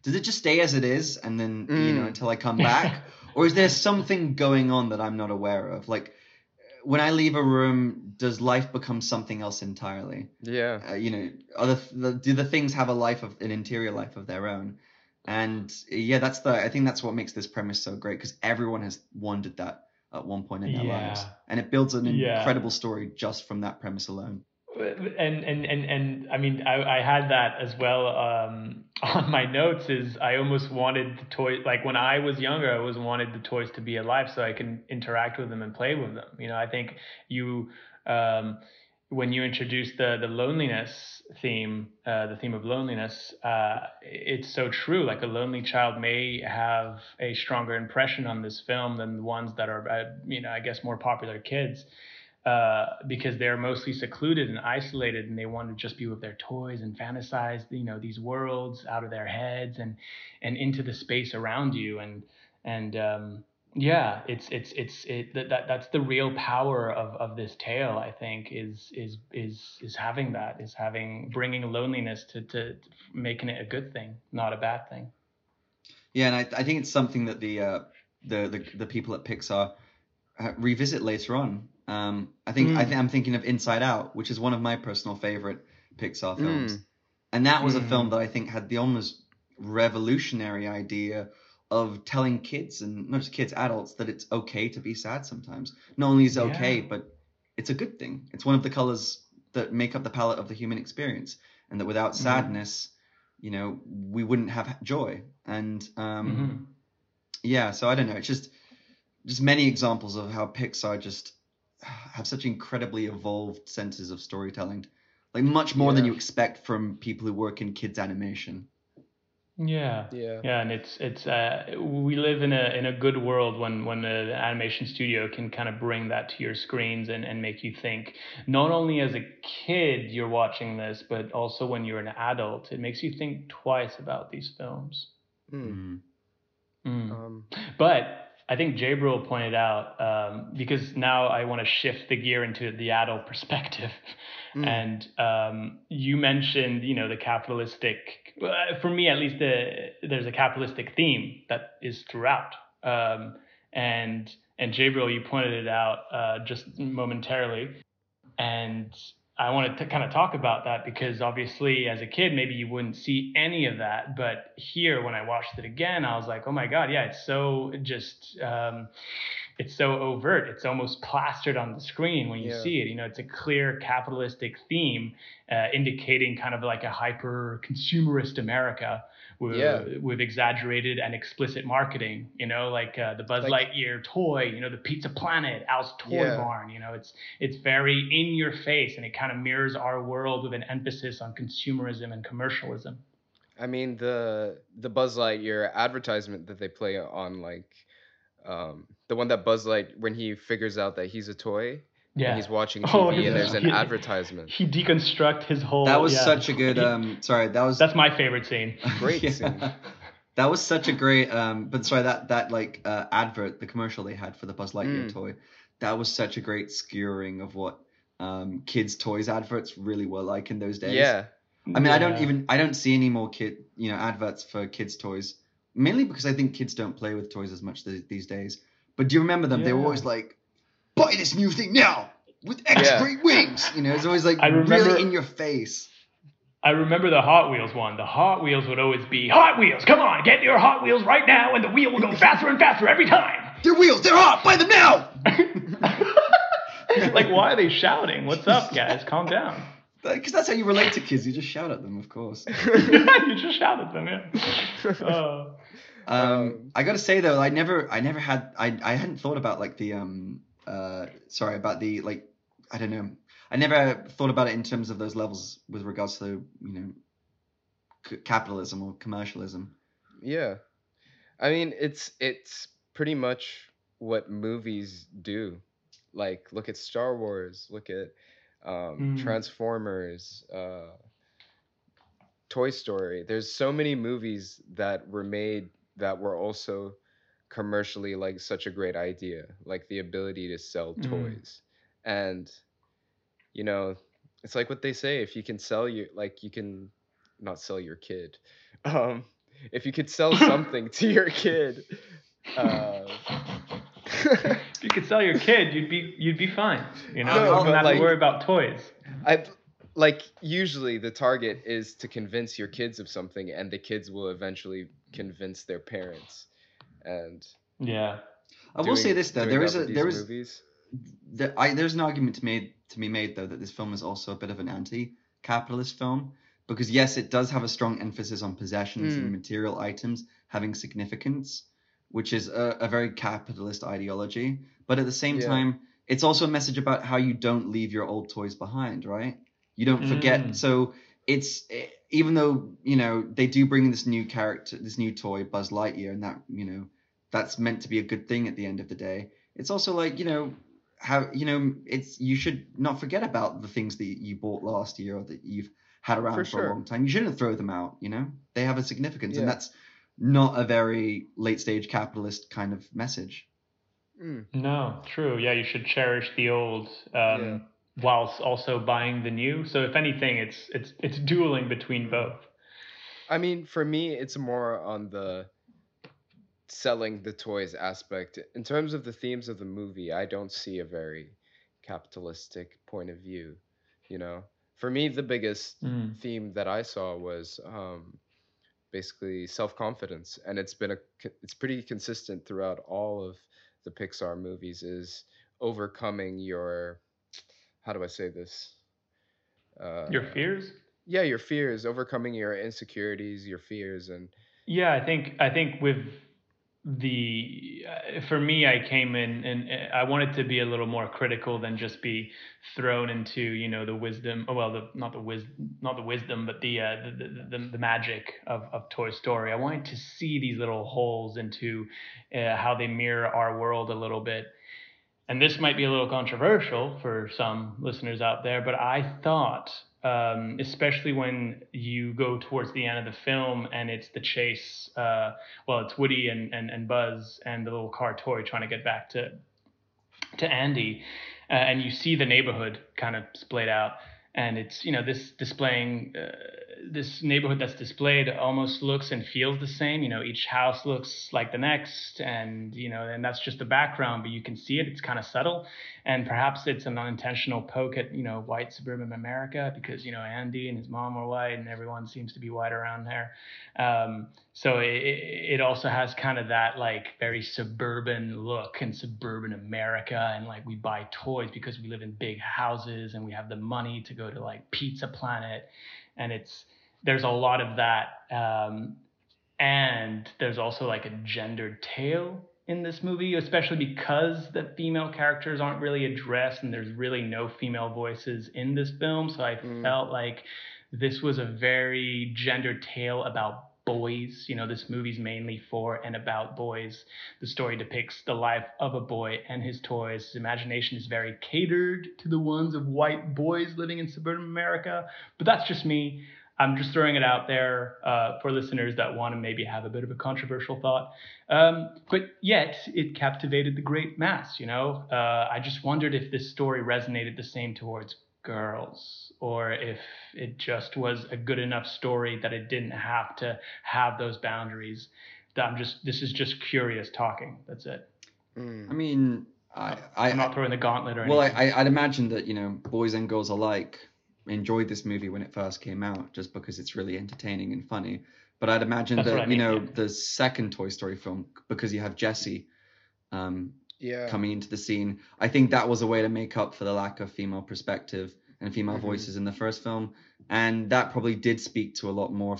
Speaker 2: does it just stay as it is and then mm. you know mm. until I come back, or is there something going on that I'm not aware of? Like when I leave a room, does life become something else entirely?
Speaker 1: Yeah.
Speaker 2: Uh, you know, other the, do the things have a life of an interior life of their own? And yeah, that's the I think that's what makes this premise so great because everyone has wondered that at one point in their yeah. lives, and it builds an yeah. incredible story just from that premise alone
Speaker 3: and and and and I mean I, I had that as well um, on my notes is I almost wanted the toy like when I was younger I always wanted the toys to be alive so I can interact with them and play with them. You know I think you um, when you introduce the the loneliness theme uh, the theme of loneliness uh, it's so true. Like a lonely child may have a stronger impression on this film than the ones that are uh, you know I guess more popular kids uh, because they're mostly secluded and isolated, and they want to just be with their toys and fantasize, you know, these worlds out of their heads and and into the space around you, and and um, yeah, it's it's it's it that, that that's the real power of of this tale. I think is is is is having that is having bringing loneliness to to making it a good thing, not a bad thing.
Speaker 2: Yeah, and I, I think it's something that the uh, the, the the people at Pixar uh, revisit later on. Um, I think mm. I think I'm thinking of Inside Out, which is one of my personal favorite Pixar films, mm. and that was mm. a film that I think had the almost revolutionary idea of telling kids and not just kids, adults that it's okay to be sad sometimes. Not only is it yeah. okay, but it's a good thing. It's one of the colors that make up the palette of the human experience, and that without sadness, you know, we wouldn't have joy. And um, mm-hmm. yeah, so I don't know. It's just just many examples of how Pixar just have such incredibly evolved senses of storytelling, like much more yeah. than you expect from people who work in kids animation.
Speaker 3: Yeah, yeah, yeah, and it's it's uh, we live in a in a good world when when the animation studio can kind of bring that to your screens and and make you think. Not only as a kid you're watching this, but also when you're an adult, it makes you think twice about these films. Mm. Mm. Um, but I think Jabriel pointed out um, because now I want to shift the gear into the adult perspective, mm. and um, you mentioned you know the capitalistic. Uh, for me, at least, the, there's a capitalistic theme that is throughout, um, and and Jabriel, you pointed it out uh, just momentarily, and I wanted to kind of talk about that because obviously, as a kid, maybe you wouldn't see any of that. But here, when I watched it again, I was like, oh my God, yeah, it's so just, um, it's so overt. It's almost plastered on the screen when you yeah. see it. You know, it's a clear capitalistic theme uh, indicating kind of like a hyper consumerist America with, yeah. with exaggerated and explicit marketing. You know, like uh, the Buzz like, Lightyear toy. You know, the Pizza Planet, Al's Toy yeah. Barn. You know, it's it's very in your face, and it kind of mirrors our world with an emphasis on consumerism and commercialism.
Speaker 1: I mean the the Buzz Lightyear advertisement that they play on like um, the one that Buzz Light when he figures out that he's a toy yeah. And he's watching TV oh, yeah. and there's an he, advertisement.
Speaker 3: He deconstruct his whole.
Speaker 2: That was yeah. such a good. Um, sorry, that was.
Speaker 3: That's my favorite scene.
Speaker 1: Great scene.
Speaker 2: That was such a great. Um, but sorry, that that like uh, advert, the commercial they had for the Buzz Lightyear mm. toy, that was such a great skewering of what um, kids' toys adverts really were like in those days.
Speaker 1: Yeah.
Speaker 2: I mean, I don't even I don't see any more kid you know adverts for kids' toys, mainly because I think kids don't play with toys as much th- these days. But do you remember them? They were always like buy this new thing now with extra yeah. great wings. You know, it's always like I remember, really in your face.
Speaker 3: I remember the Hot Wheels one. The Hot Wheels would always be Hot Wheels. Come on, get your Hot Wheels right now, and the wheel will go faster and faster every time.
Speaker 2: They're wheels. They're hot. Buy them now.
Speaker 3: like, why are they shouting? What's up, guys? Calm down.
Speaker 2: Because that's how you relate to kids. You just shout at them, of course.
Speaker 3: you just shout at them, yeah. Uh,
Speaker 2: um, um, I gotta say though, I never, I never had, I, I hadn't thought about like the, um, uh, sorry about the like I don't know. I never thought about it in terms of those levels with regards to you know c- capitalism or commercialism.
Speaker 1: Yeah, I mean it's it's pretty much what movies do. Like look at Star Wars, look at um, mm. Transformers, uh, Toy Story. There's so many movies that were made that were also commercially like such a great idea, like the ability to sell mm. toys. And you know it's like what they say if you can sell your like you can not sell your kid um if you could sell something to your kid uh
Speaker 3: if you could sell your kid you'd be you'd be fine you know? No, you don't have like, to worry about toys.
Speaker 1: I like usually the target is to convince your kids of something and the kids will eventually convince their parents and
Speaker 3: yeah
Speaker 2: i will say this though there is a there is movies the, I, there's an argument to made to be made though that this film is also a bit of an anti-capitalist film because yes, it does have a strong emphasis on possessions mm. and hmm. material items having significance, which is a, a very capitalist ideology. But at the same yeah. time, it's also a message about how you don't leave your old toys behind, right? You don't forget. Mm. So it's even though you know they do bring this new character, this new toy, Buzz Lightyear, and that you know that's meant to be a good thing at the end of the day. It's also like you know have you know it's you should not forget about the things that you bought last year or that you've had around
Speaker 1: For
Speaker 2: for,
Speaker 1: sure.
Speaker 2: a long time. You shouldn't throw them out. You know they have a significance, and that's not a very late stage capitalist kind of message.
Speaker 1: Mm.
Speaker 3: No, true. Yeah, you should cherish the old um,
Speaker 1: Yeah.
Speaker 3: whilst also buying the new. So if anything, it's it's it's dueling between both.
Speaker 1: I mean, for me, it's more on the selling the toys aspect. In terms of the themes of the movie, I don't see a very capitalistic point of view. You know, for me, the biggest
Speaker 3: Mm.
Speaker 1: theme that I saw was um, basically self confidence, and it's been a it's pretty consistent throughout all of the Pixar movies. Is overcoming your how do I say this? Uh,
Speaker 3: Your fears?
Speaker 1: yeah, your fears, overcoming your insecurities, your fears, and
Speaker 3: Yeah, I think I think with the uh, for me, I came in and uh, I wanted to be a little more critical than just be thrown into you know the wisdom. oh, Well, the not the wis not the wisdom, but the uh, the, the, the the magic of of Toy Story. I wanted to see these little holes into uh, how they mirror our world a little bit. And this might be a little controversial for some listeners out there, but I thought um, especially when you go towards the end of the film and it's the chase. Uh, well, it's Woody and, and, and Buzz and the little car toy trying to get back to to Andy, uh, and you see the neighborhood kind of splayed out, and it's you know this displaying uh, this neighborhood that's displayed almost looks and feels the same. You know, each house looks like the next, and you know, and that's just the background, but you can see it. It's kind of subtle, and perhaps it's an unintentional poke at you know white suburban America because you know Andy and his mom are white, and everyone seems to be white around there. Um, so it, it also has kind of that like very suburban look in suburban America, and like we buy toys because we live in big houses and we have the money to go to like Pizza Planet, and it's there's a lot of that, um, and there's also like a gendered tale in this movie, especially because the female characters aren't really addressed and there's really no female voices in this film. So I
Speaker 1: Mm.
Speaker 3: felt like this was a very gendered tale about boys. You know, this movie's mainly for and about boys. The story depicts the life of a boy and his toys. His imagination is very catered to the ones of white boys living in suburban America. But that's just me. I'm just throwing it out there uh, for listeners that want to maybe have a bit of a controversial thought. Um, but yet, it captivated the great mass. You know, uh, I just wondered if this story resonated the same towards girls, or if it just was a good enough story that it didn't have to have those boundaries. That I'm just this is just curious talking. That's it.
Speaker 1: mm,
Speaker 2: I mean, I, I,
Speaker 3: I'm not throwing the gauntlet or
Speaker 2: well, I,
Speaker 3: anything.
Speaker 2: I, I'd imagine that you know boys and girls alike enjoyed this movie when it first came out, just because it's really entertaining and funny. But I'd imagine
Speaker 3: That's
Speaker 2: that
Speaker 3: what I
Speaker 2: you know
Speaker 3: yeah.
Speaker 2: the second Toy Story film, because you have Jessie um,
Speaker 1: yeah,
Speaker 2: coming into the scene, I think that was a way to make up for the lack of female perspective and female
Speaker 1: Mhm.
Speaker 2: voices in the first film, and that probably did speak to a lot more,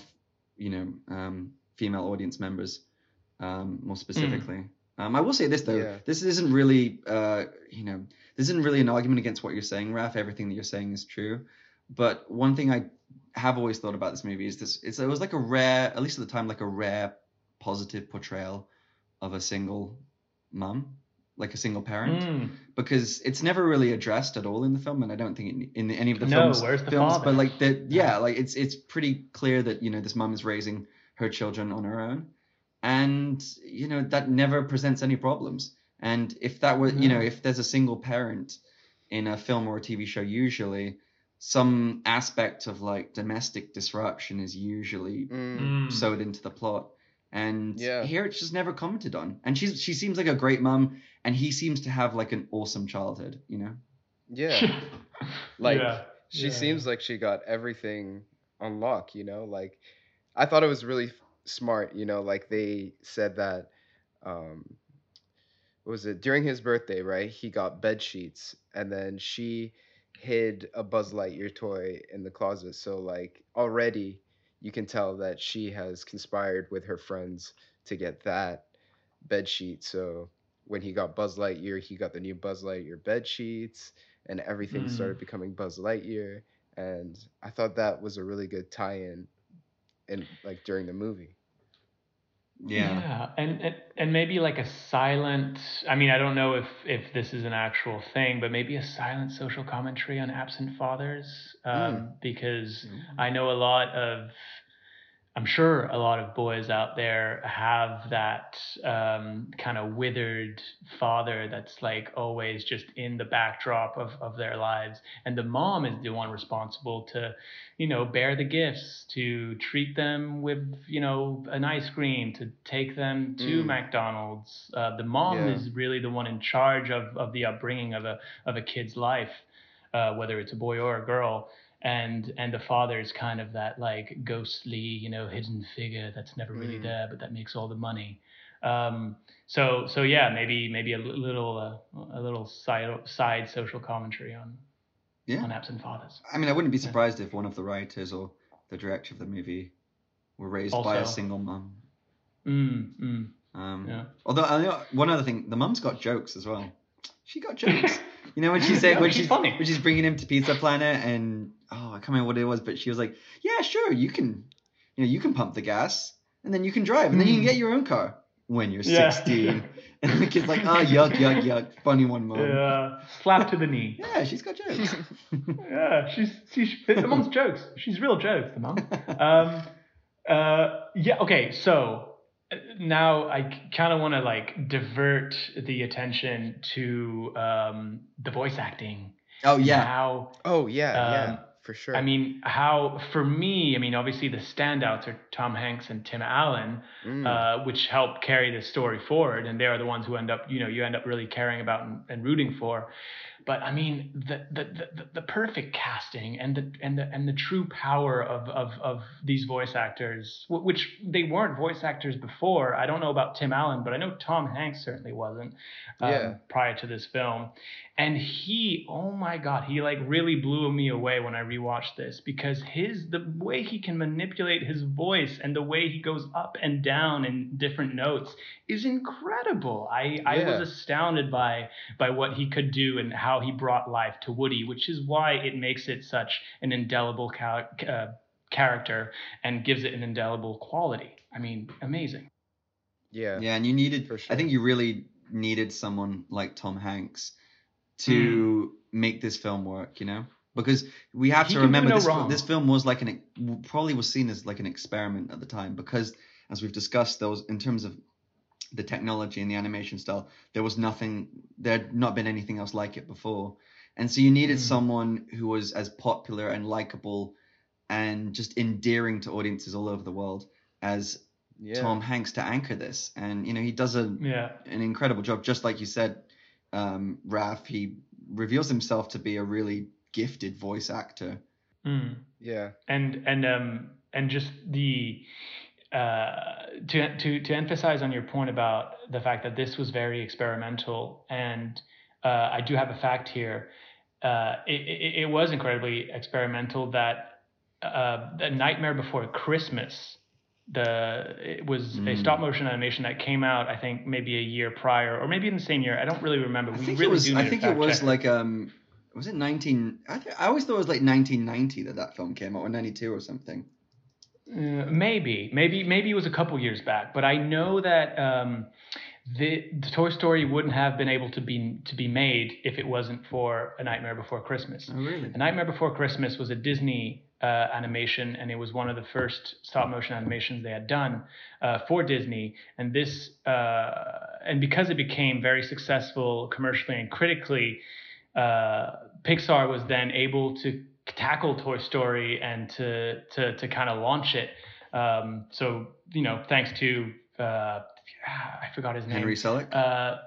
Speaker 2: you know, um, female audience members, um, more specifically. Um, I will say this though,
Speaker 1: Yeah.
Speaker 2: this isn't really, uh, you know, this isn't really an argument against what you're saying, Raf. Everything that you're saying is true, but one thing I have always thought about this movie is this: it's, it was like a rare, at least at the time, like a rare positive portrayal of a single mum, like a single parent
Speaker 3: Mm.
Speaker 2: because it's never really addressed at all in the film, and I don't think in, in any of the
Speaker 3: No,
Speaker 2: films,
Speaker 3: where's the
Speaker 2: films
Speaker 3: father?
Speaker 2: but like the yeah, like it's it's pretty clear that you know this mom is raising her children on her own, and you know that never presents any problems. And if that were you know if there's a single parent in a film or a TV show, usually some aspect of like domestic disruption is usually
Speaker 1: mm,
Speaker 3: Mm.
Speaker 2: sewed into the plot. And
Speaker 1: Yeah.
Speaker 2: here it's just never commented on. And she's she seems like a great mum, and he seems to have like an awesome childhood, you know.
Speaker 1: yeah. Like
Speaker 3: Yeah,
Speaker 1: she
Speaker 3: yeah.
Speaker 1: seems like she got everything on lock. You know, like I thought it was really f- smart. You know, like they said that. Um, what was it during his birthday? Right, he got bed sheets, and then she hid a Buzz Lightyear toy in the closet. So like already you can tell that she has conspired with her friends to get that bed sheet. So when he got Buzz Lightyear, he got the new Buzz Lightyear bed sheets, and everything
Speaker 3: Mm.
Speaker 1: started becoming Buzz Lightyear. And I thought that was a really good tie-in, in like during the movie.
Speaker 2: Yeah.
Speaker 3: and, and and maybe like a silent. I mean, I don't know if if this is an actual thing, but maybe a silent social commentary on absent fathers, um, because I know a lot of. I'm sure a lot of boys out there have that um, kind of withered father that's like always just in the backdrop of, of their lives. And the mom is the one responsible to, you know, bear the gifts, to treat them with, you know, an ice cream, to take them to
Speaker 1: Mm.
Speaker 3: McDonald's. Uh, the mom
Speaker 1: Yeah.
Speaker 3: is really the one in charge of, of the upbringing of a, of a kid's life, uh, whether it's a boy or a girl and and the father is kind of that like ghostly you know hidden figure that's never really
Speaker 1: Mm.
Speaker 3: there but that makes all the money um so so yeah maybe maybe a little uh, a little side side social commentary on
Speaker 2: Yeah.
Speaker 3: on absent fathers
Speaker 2: I mean, I wouldn't be surprised if one of the writers or the director of the movie were raised by a single mum.
Speaker 3: mm, mm,
Speaker 2: Um,
Speaker 3: yeah
Speaker 2: Although I one other thing, the mum's got jokes as well. She got jokes. You know when she said
Speaker 3: Yeah,
Speaker 2: when
Speaker 3: she's funny.
Speaker 2: when she's bringing him to Pizza Planet and oh I can't remember what it was, but she was like, yeah, sure, you can, you know, you can pump the gas and then you can drive and then you can get your own car when you're
Speaker 3: Yeah.
Speaker 2: 16. and the kid's like, oh yuck yuck yuck, funny one, mum.
Speaker 3: yeah slap to the knee
Speaker 2: Yeah, she's got jokes.
Speaker 3: yeah she's she's the mom's jokes she's real jokes the mom um uh yeah okay so now i kind of want to like divert the attention to um the voice acting
Speaker 2: oh yeah,
Speaker 3: how
Speaker 1: Oh yeah, yeah,
Speaker 3: Um,
Speaker 1: for sure.
Speaker 3: i mean how for me i mean obviously the standouts are tom hanks and tim allen
Speaker 1: Mm.
Speaker 3: uh, which help carry the story forward, and they are the ones who end up, you know, you end up really caring about and, and rooting for. But I mean, the the, the, the perfect casting and the and the and the true power of of, of these voice actors, wh- which they weren't voice actors before. I don't know about Tim Allen, but I know Tom Hanks certainly wasn't um,
Speaker 1: Yeah.
Speaker 3: prior to this film. And he, oh my God, he like really blew me away when I rewatched this because his the way he can manipulate his voice and the way he goes up and down in different notes is incredible. I I was astounded by by what he could do and how he brought life to Woody, which is why it makes it such an indelible cal- uh, character and gives it an indelible quality. I mean, amazing.
Speaker 1: yeah.
Speaker 2: yeah, and you needed.
Speaker 1: For sure.
Speaker 2: I think you really needed someone like Tom Hanks to make this film work. You know, because we have
Speaker 3: He
Speaker 2: to remember
Speaker 3: no
Speaker 2: this.
Speaker 3: wrong.
Speaker 2: This film was like an probably was seen as like an experiment at the time because, as we've discussed, there was in terms of the technology and the animation style, there was nothing. There had not been anything else like it before, and so you needed
Speaker 3: Mm.
Speaker 2: someone who was as popular and likable, and just endearing to audiences all over the world as
Speaker 1: yeah.
Speaker 2: Tom Hanks to anchor this, and you know he does a
Speaker 3: Yeah.
Speaker 2: an incredible job. Just like you said, um, Raf, he reveals himself to be a really gifted voice actor.
Speaker 3: Mm.
Speaker 1: Yeah.
Speaker 3: and and um and just the uh to to to emphasize on your point about the fact that this was very experimental and uh I do have a fact here uh it it, it was incredibly experimental that uh the Nightmare Before Christmas the it was a
Speaker 2: Mm.
Speaker 3: stop motion animation that came out I think maybe a year prior or maybe in the same year I don't really remember
Speaker 2: I
Speaker 3: we
Speaker 2: think
Speaker 3: really
Speaker 2: it was.
Speaker 3: do
Speaker 2: I think it was
Speaker 3: checker.
Speaker 2: like um, was it nineteen? I, th- I always thought it was like nineteen ninety that that film came out, or ninety two or something.
Speaker 3: Uh, maybe, maybe, maybe it was a couple years back, but I know that um, the, the Toy Story wouldn't have been able to be to be made if it wasn't for A Nightmare Before Christmas.
Speaker 2: Oh really?
Speaker 3: A Nightmare Before Christmas was a Disney uh, animation, and it was one of the first stop motion animations they had done uh, for Disney. And this, uh, and because it became very successful commercially and critically, uh, Pixar was then able to tackle Toy Story and to to to kind of launch it. Um, so you know, thanks to uh, I forgot his name.
Speaker 2: Henry Selick.
Speaker 3: Uh,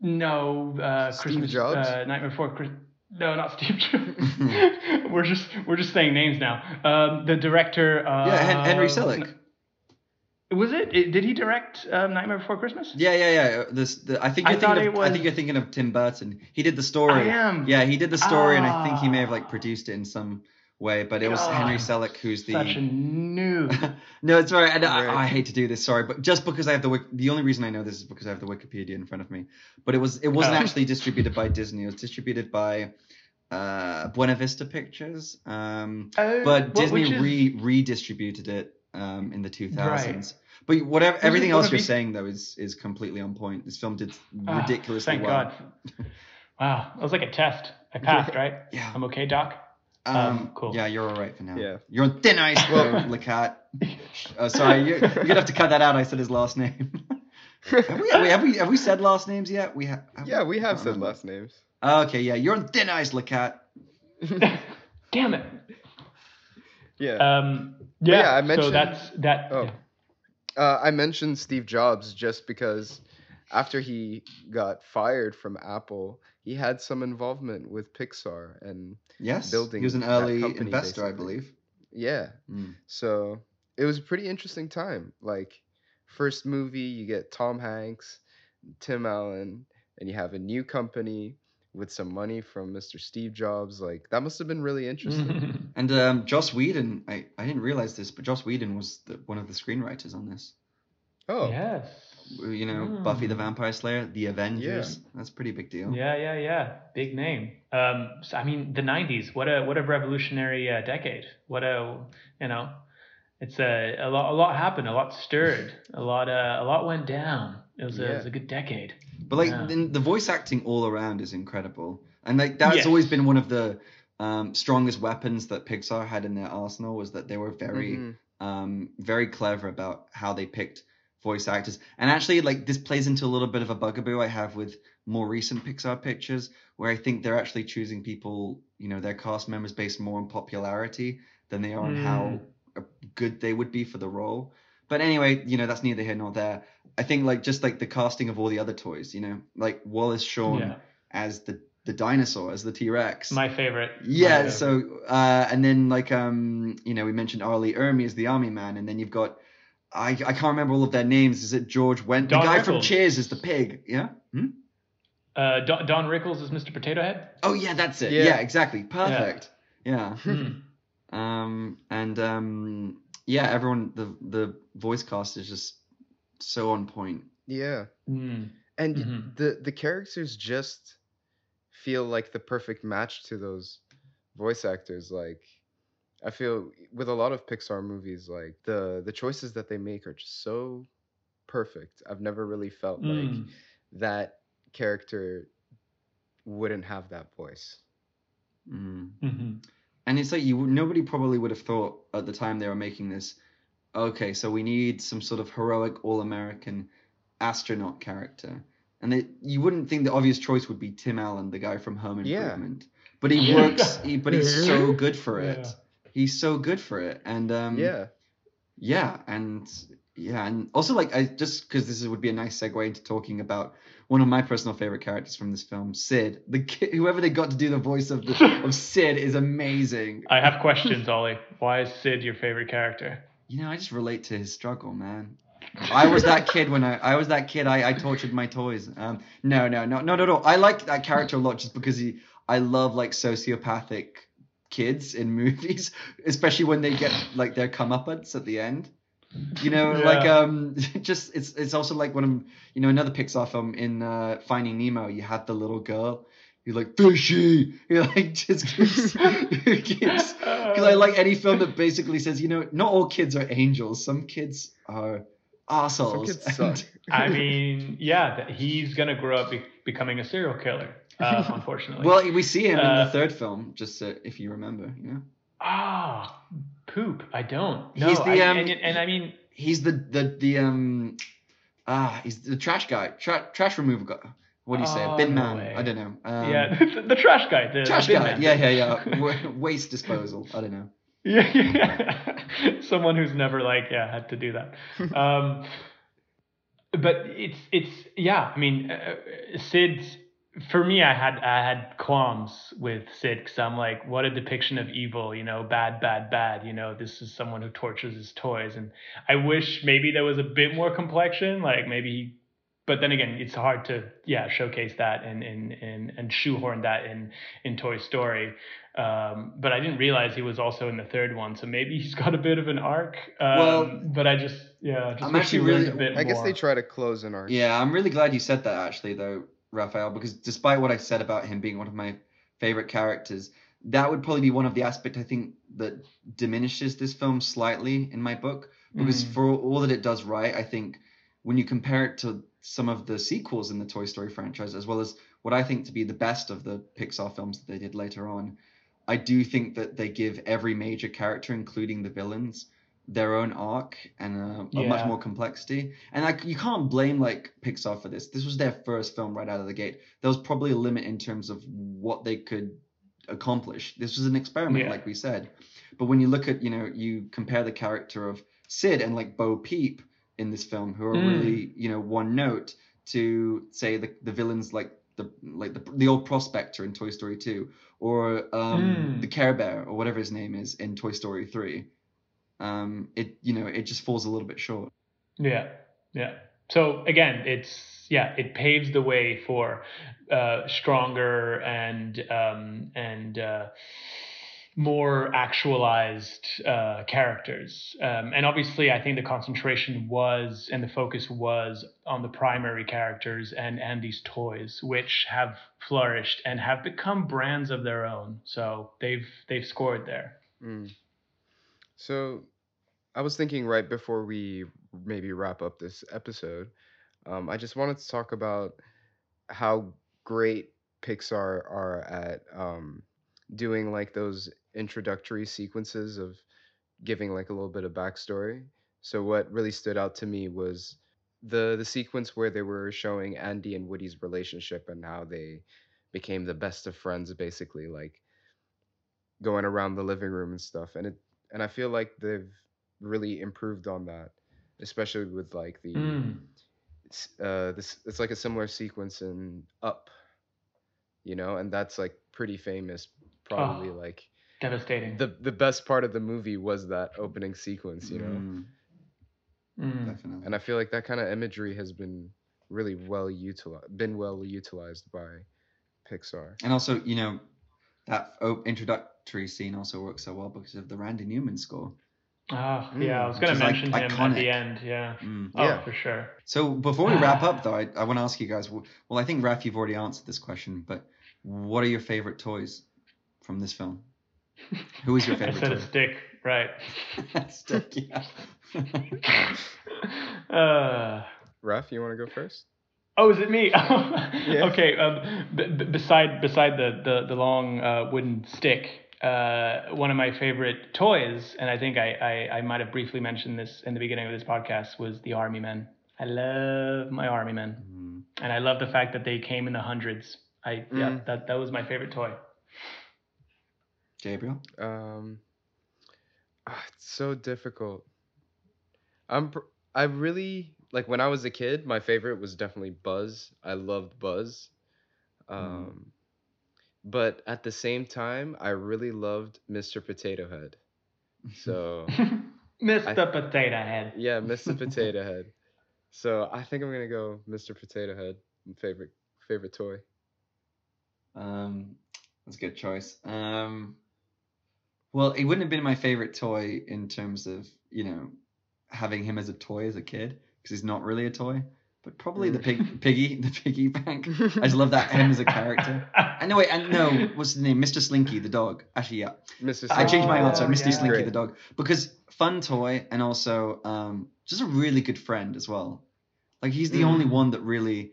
Speaker 3: no, uh,
Speaker 1: Steve
Speaker 3: Christmas.
Speaker 1: Jobs?
Speaker 3: Uh, Nightmare Before Christmas. No, not Steve Jobs. we're just we're just saying names now. Um, the director. Uh,
Speaker 2: yeah, Henry Selick.
Speaker 3: Was it? did he direct um, Nightmare Before Christmas?
Speaker 2: Yeah, yeah, yeah. This, the, I think you're
Speaker 3: thought
Speaker 2: thinking. Of,
Speaker 3: was-
Speaker 2: I think you're thinking of Tim Burton. He did the story.
Speaker 3: I am.
Speaker 2: Yeah, he did the story, and I think he may have
Speaker 3: Ah.
Speaker 2: like produced it in some way. But it was
Speaker 3: God,
Speaker 2: Henry Selick who's the.
Speaker 3: Such a noob.
Speaker 2: no, it's all right. And I,
Speaker 1: Right.
Speaker 2: I hate to do this, sorry, but just because I have the the only reason I know this is because I have the Wikipedia in front of me. But it was it wasn't
Speaker 3: Oh.
Speaker 2: actually distributed by Disney. It was distributed by uh, Buena Vista Pictures. Um,
Speaker 3: Oh,
Speaker 2: but Disney
Speaker 3: is-
Speaker 2: re redistributed it um, in the 2000s.
Speaker 3: Right.
Speaker 2: But whatever,
Speaker 3: is
Speaker 2: everything else you're
Speaker 3: these-
Speaker 2: saying though is is completely on point. This film did
Speaker 3: Ah,
Speaker 2: ridiculously
Speaker 3: thank
Speaker 2: well.
Speaker 3: God. Wow, that was like a test. I passed, right?
Speaker 2: Yeah.
Speaker 3: I'm okay, Doc.
Speaker 2: Um,
Speaker 3: Um, cool.
Speaker 2: Yeah, you're all right for now.
Speaker 1: Yeah.
Speaker 2: You're on thin ice, though, Lacat. Oh, sorry, you're, you're gonna have to cut that out. I said his last name. have, we, have, we, have we have we said last names yet? We have.
Speaker 1: yeah, we have said
Speaker 2: remember.
Speaker 1: last names.
Speaker 2: Okay, yeah, you're on thin ice, Lacat.
Speaker 3: Damn it.
Speaker 1: Yeah.
Speaker 3: Um, yeah,
Speaker 1: yeah, I
Speaker 3: so
Speaker 1: mentioned-
Speaker 3: that's that.
Speaker 1: Oh.
Speaker 3: yeah.
Speaker 1: Uh, I mentioned Steve Jobs just because after he got fired from Apple, he had some involvement with Pixar and
Speaker 2: Yes,
Speaker 1: Building
Speaker 2: he was an early
Speaker 1: company,
Speaker 2: investor, I believe.
Speaker 1: yeah.
Speaker 2: Mm.
Speaker 1: So it was a pretty interesting time. Like first movie, you get Tom Hanks, Tim Allen, and you have a new company with some money from Mr. Steve Jobs. Like that must have been really interesting.
Speaker 2: And um, Joss Whedon, I, I didn't realize this, but Joss Whedon was the, one of the screenwriters on this.
Speaker 1: oh,
Speaker 3: Yes.
Speaker 2: You know, Buffy the
Speaker 3: Mm.
Speaker 2: Vampire Slayer, The Avengers. Yeah. That's a pretty big deal.
Speaker 3: Yeah, yeah, yeah. Big name. Um, so, I mean, the '90s. What a what a revolutionary uh, decade. What a you know, it's a a lot a lot happened. A lot stirred. A lot uh, a lot went down. It was a, it was a good decade.
Speaker 2: But like
Speaker 3: Yeah.
Speaker 2: the, the voice acting all around is incredible, and like that's
Speaker 3: Yes.
Speaker 2: always been one of the um, strongest weapons that Pixar had in their arsenal was that they were very,
Speaker 1: Mhm.
Speaker 2: um, very clever about how they picked voice actors. And actually, like this plays into a little bit of a bugaboo I have with more recent Pixar pictures, where I think they're actually choosing people, you know, their cast members based more on popularity than they are on how
Speaker 3: Mm.
Speaker 2: good they would be for the role. But anyway, you know, that's neither here nor there. I think like just like the casting of all the other toys, you know, like Wallace Shawn
Speaker 3: Yeah.
Speaker 2: as the the dinosaur, as the T Rex.
Speaker 3: My favorite.
Speaker 2: Yeah,
Speaker 3: favorite.
Speaker 2: so uh, and then like um you know we mentioned R. Lee Ermey as the army man, and then you've got I I can't remember all of their names. Is it George Wendt?
Speaker 3: Don
Speaker 2: the guy from
Speaker 3: Rickles.
Speaker 2: Cheers is the pig. Yeah. Hmm?
Speaker 3: uh, Don, Don Rickles is Mr. Potato Head.
Speaker 2: Oh yeah, that's it.
Speaker 1: Yeah.
Speaker 2: Yeah, exactly. Perfect. Yeah.
Speaker 3: Hmm.
Speaker 2: Um and um yeah, everyone the the voice cast is just so on point.
Speaker 1: yeah.
Speaker 3: Hmm.
Speaker 1: and y-
Speaker 3: Mhm.
Speaker 1: the the characters just feel like the perfect match to those voice actors like i feel with a lot of pixar movies like the the choices that they make are just so perfect i've never really felt like
Speaker 3: Mm.
Speaker 1: that character wouldn't have that voice
Speaker 2: Mm.
Speaker 3: Mhm.
Speaker 2: And it's like you nobody probably would have thought at the time they were making this. Okay, so we need some sort of heroic all-American astronaut character, and it, you wouldn't think the obvious choice would be Tim Allen, the guy from Home improvement
Speaker 1: Yeah.
Speaker 2: Improvement. But he
Speaker 3: Yeah.
Speaker 2: works. He, but he's so good for it.
Speaker 3: Yeah.
Speaker 2: He's so good for it, and um,
Speaker 1: yeah
Speaker 2: yeah, and yeah, and also like I just because this would be a nice segue into talking about one of my personal favorite characters from this film, Sid. The kid, whoever they got to do the voice of the, of Sid is amazing.
Speaker 3: I have questions, Ollie. Why is Sid your favorite character?
Speaker 2: You know, I just relate to his struggle, man. I was that kid when I I was that kid. I, I tortured my toys. Um, no, no, no, no, no, no. I like that character a lot just because he. I love like sociopathic kids in movies, especially when they get like their comeuppance at the end. You know, like um, just it's it's also like one of you know another Pixar film in uh, Finding Nemo. You had the little girl. You're like fishy. You're like just keeps, keeps because I like any film that basically says, you know, not all kids are angels. Some kids are assholes.
Speaker 1: kids suck.
Speaker 3: I mean, yeah, he's gonna grow up be- becoming a serial killer. Uh, unfortunately.
Speaker 2: well, we see him in
Speaker 3: Uh,
Speaker 2: the third film, just uh, if you remember. You know,
Speaker 3: ah, poop. I don't. No,
Speaker 2: He's the,
Speaker 3: I,
Speaker 2: um,
Speaker 3: and, and I mean,
Speaker 2: he's the the the um ah he's the trash guy, tra- trash removal guy. What do you say?
Speaker 3: Oh,
Speaker 2: bin
Speaker 3: no
Speaker 2: man?
Speaker 3: way.
Speaker 2: I don't know. Um,
Speaker 3: yeah, the, the trash guy, the,
Speaker 2: trash
Speaker 3: the
Speaker 2: guy.
Speaker 3: man.
Speaker 2: Yeah, yeah, yeah. Wa- Waste disposal. I don't know.
Speaker 3: Yeah, yeah. someone who's never like yeah had to do that. Um, but it's it's yeah. I mean, uh, Sid's for me. I had I had qualms with Sid because I'm like, what a depiction of evil. You know, bad, bad, bad. You know, this is someone who tortures his toys, and I wish maybe there was a bit more complexion. Like maybe. He, but then again, it's hard to yeah showcase that and and and, and shoehorn that in in Toy Story. Um, but I didn't realize he was also in the third one, so maybe he's got a bit of an arc. Um,
Speaker 2: Well,
Speaker 3: but I just yeah, just
Speaker 2: I'm actually really-
Speaker 3: a bit
Speaker 1: i guess
Speaker 3: more.
Speaker 1: they try to close an arc
Speaker 2: Yeah, I'm really glad you said that actually, though, Raphael, because despite what I said about him being one of my favorite characters, that would probably be one of the aspects I think that diminishes this film slightly in my book. because
Speaker 3: Mm.
Speaker 2: for all that it does right, I think when you compare it to some of the sequels in the Toy Story franchise, as well as what I think to be the best of the Pixar films that they did later on, I do think that they give every major character, including the villains, their own arc and a, a much more complexity. And like you can't blame like Pixar for this. This was their first film right out of the gate. There was probably a limit in terms of what they could accomplish. This was an experiment,
Speaker 3: Yeah.
Speaker 2: like we said. But when you look at, you know, you compare the character of Sid and like Bo Peep in this film, who are
Speaker 3: Mm.
Speaker 2: really, you know, one note, to say the the villains like the like the the old prospector in Toy Story 2, or um,
Speaker 3: Mm.
Speaker 2: the Care Bear or whatever his name is in Toy Story 3. Um, it you know it just falls a little bit short.
Speaker 3: Yeah, yeah. So again, it's yeah, it paves the way for uh, stronger and um, and uh, more actualized uh, characters. Um, and obviously, I think the concentration was and the focus was on the primary characters and and these toys, which have flourished and have become brands of their own. So they've they've scored there.
Speaker 1: Mm. So, I was thinking right before we maybe wrap up this episode, um, I just wanted to talk about how great Pixar are at um, doing like those introductory sequences of giving like a little bit of backstory. So, what really stood out to me was the the sequence where they were showing Andy and Woody's relationship and how they became the best of friends, basically, like going around the living room and stuff. And it and I feel like they've really improved on that, especially with like the
Speaker 3: Mm.
Speaker 1: uh this it's like a similar sequence in Up, you know, and that's like pretty famous. Probably
Speaker 3: Oh.
Speaker 1: like
Speaker 3: Devastating.
Speaker 1: the the best part of the movie was that opening sequence, you know.
Speaker 2: Mm,
Speaker 3: Mm.
Speaker 2: definitely.
Speaker 1: And I feel like that kind of imagery has been really well utilized, been well utilized by Pixar.
Speaker 2: And also, you know, that introductory scene also works so well because of the Randy Newman score.
Speaker 3: Ah, yeah, I was gonna
Speaker 2: is, like,
Speaker 3: mention him at the end. Yeah.
Speaker 2: Mm.
Speaker 3: Oh,
Speaker 1: Yeah.
Speaker 3: for sure.
Speaker 2: So before we wrap up, though, I, I want to ask you guys. w- Well, I think Raf, you've already answered this question, but what are your favorite toys from this film? Who is your favorite?
Speaker 3: I
Speaker 2: favorite
Speaker 3: said a stick, right?
Speaker 2: Stick, yeah.
Speaker 3: uh,
Speaker 1: Raf, you want to go first?
Speaker 3: Oh, is it me? Okay. Um, b- b- beside beside the the, the long uh, wooden stick, uh, one of my favorite toys, and I think I, I I might have briefly mentioned this in the beginning of this podcast, was the Army Men. I love my Army Men,
Speaker 2: Mm.
Speaker 3: and I love the fact that they came in the hundreds. I yeah,
Speaker 1: Mm.
Speaker 3: that that was my favorite toy.
Speaker 2: Gabriel?
Speaker 1: Um, ah, it's so difficult. I'm pr- I really like when I was a kid. My favorite was definitely Buzz. I loved Buzz. Um, but at the same time, I really loved Mr. Potato Head. So
Speaker 3: Mr. Potato Head.
Speaker 1: yeah, Mr. Potato Head. So I think I'm gonna go Mr. Potato Head. Favorite favorite toy.
Speaker 2: Um, that's a good choice. Um, well, it wouldn't have been my favorite toy in terms of you know having him as a toy as a kid because he's not really a toy, but probably the pig, piggy, the piggy bank. I just love that him as a character. And no, wait, and no, what's the name? Mr. Slinky, the dog. Actually, yeah,
Speaker 1: Mr.
Speaker 2: I changed my
Speaker 3: Oh,
Speaker 2: answer. Mr.
Speaker 3: yeah.
Speaker 2: Slinky,
Speaker 1: Great.
Speaker 2: the dog, because fun toy and also um, just a really good friend as well. Like he's the
Speaker 1: Mm.
Speaker 2: only one that really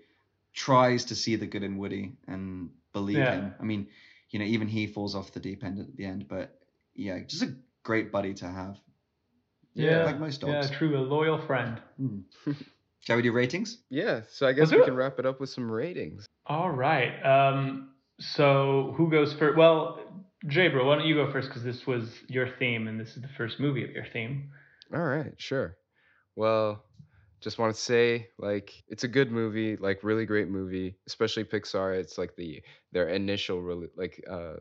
Speaker 2: tries to see the good in Woody and believe
Speaker 3: Yeah.
Speaker 2: him. I mean, you know, even he falls off the deep end at the end, but yeah, just a great buddy to have.
Speaker 3: Yeah,
Speaker 2: like most dogs.
Speaker 3: yeah, true, a loyal friend.
Speaker 2: Hmm. Shall we do ratings?
Speaker 1: Yeah, so I guess we
Speaker 3: do
Speaker 1: can wrap it up with some ratings.
Speaker 3: All right. Um, so who goes first? Well, Jabro, why don't you go first because this was your theme and this is the first movie of your theme.
Speaker 1: All right, sure. Well, just want to say like it's a good movie, like really great movie, especially Pixar. It's like the their initial rele- like uh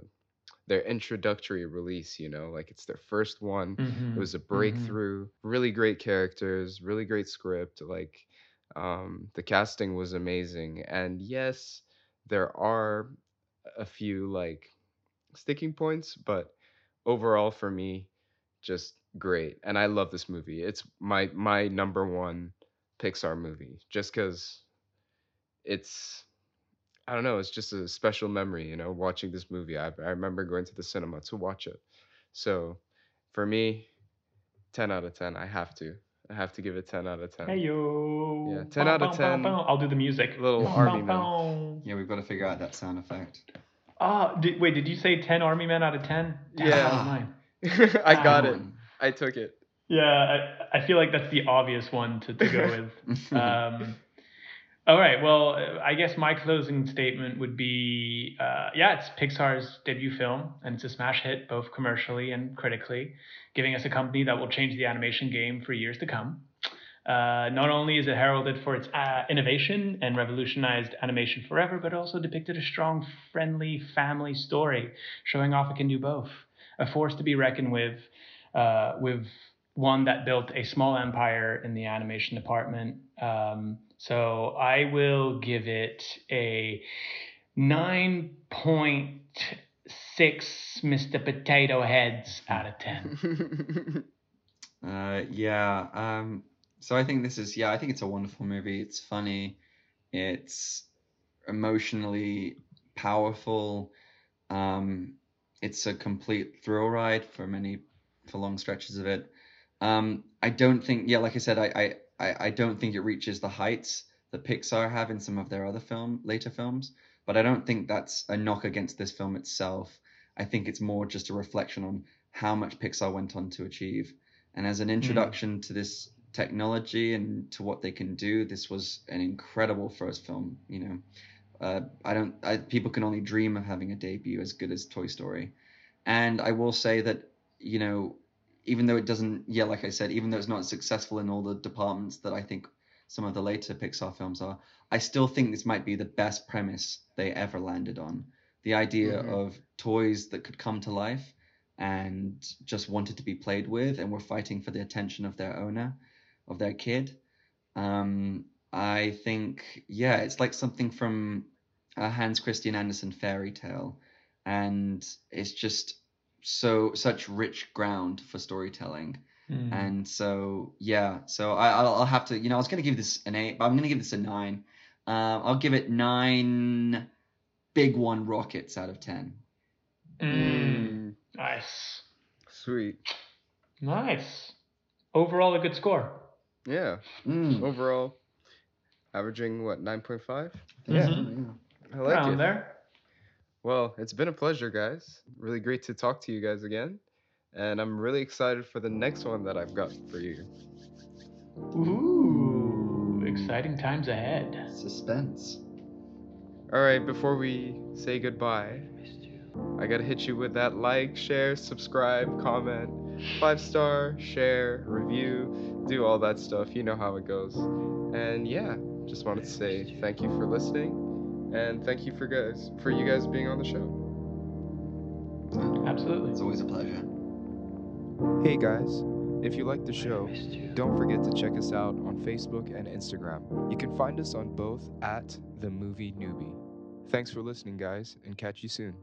Speaker 1: their introductory release, you know, like it's their first one. It was a breakthrough, really great characters, really great script, like um the casting was amazing. And yes, there are a few like sticking points, but overall for me just great and i love this movie it's my my number one pixar movie just because it's i don't know it's just a special memory you know watching this movie I, I remember going to the cinema to watch it so for me 10 out of 10 i have to I have to give it 10 out of 10.
Speaker 3: Hey yo.
Speaker 1: Yeah, 10 out of 10.
Speaker 3: I'll do the music.
Speaker 1: Little
Speaker 3: Bow,
Speaker 1: army
Speaker 3: bow,
Speaker 1: man.
Speaker 2: Yeah, we've got to figure out that sound effect.
Speaker 3: Ah, did, wait, did you say 10 army men out of 10?
Speaker 1: Yeah.
Speaker 3: that was mine.
Speaker 1: I got it. I took it.
Speaker 3: Yeah, I, I feel like that's the obvious one to, to go with. Um, all right. Well, I guess my closing statement would be, uh, yeah, it's Pixar's debut film, and it's a smash hit both commercially and critically, giving us a company that will change the animation game for years to come. Uh, not only is it heralded for its uh, innovation and revolutionized animation forever, but also depicted a strong, friendly family story, showing off it can do both. A force to be reckoned with, uh, with one that built a small empire in the animation department. Um, so I will give it a 9.6 Mr. Potato Heads out of 10.
Speaker 2: Uh, yeah. Um, so I think this is yeah. I think it's a wonderful movie. It's funny. It's emotionally powerful. Um, it's a complete thrill ride for many for long stretches of it. Um, I don't think yeah, like I said, I, I I I don't think it reaches the heights that Pixar have in some of their other film later films. But I don't think that's a knock against this film itself. I think it's more just a reflection on how much Pixar went on to achieve. And as an introduction to this technology and to what they can do, this was an incredible first film. You know, uh, I don't. I, people can only dream of having a debut as good as Toy Story. And I will say that you know, even though it doesn't, yeah, like I said, even though it's not successful in all the departments that I think some of the later Pixar films are, I still think this might be the best premise they ever landed on. The idea
Speaker 1: Mhm.
Speaker 2: of toys that could come to life and just wanted to be played with and were fighting for the attention of their owner, of their kid. Um, I think, yeah, it's like something from a Hans Christian Andersen fairy tale. And it's just so such rich ground for storytelling.
Speaker 3: Mm.
Speaker 2: And so, yeah, so I, I'll, I'll have to, you know, I was going to give this an eight, but I'm going to give this a nine. Um, I'll give it nine big one rockets out of 10.
Speaker 3: Mm. Nice.
Speaker 1: Sweet.
Speaker 3: Nice. Overall, a good score.
Speaker 1: Yeah.
Speaker 2: Mm.
Speaker 1: Overall, averaging what 9.5.
Speaker 3: Yeah.
Speaker 2: Mhm.
Speaker 1: I like
Speaker 3: Around
Speaker 1: it.
Speaker 3: there.
Speaker 1: Well, it's been a pleasure, guys. Really great to talk to you guys again. And I'm really excited for the next one that I've got for you.
Speaker 3: Ooh, exciting times ahead.
Speaker 2: Suspense.
Speaker 1: All right, before we say goodbye, I gotta hit you with that like, share, subscribe, comment, five star, share, review, do all that stuff. You know how it goes. And yeah, just wanted to say thank you for listening, and thank you for guys for you guys being on the show.
Speaker 3: Absolutely.
Speaker 2: It's always a pleasure.
Speaker 5: Hey guys, if you like the show, don't forget to check us out on Facebook and Instagram. You can find us on both at The Movie Newbie. Thanks for listening, guys, and catch you soon.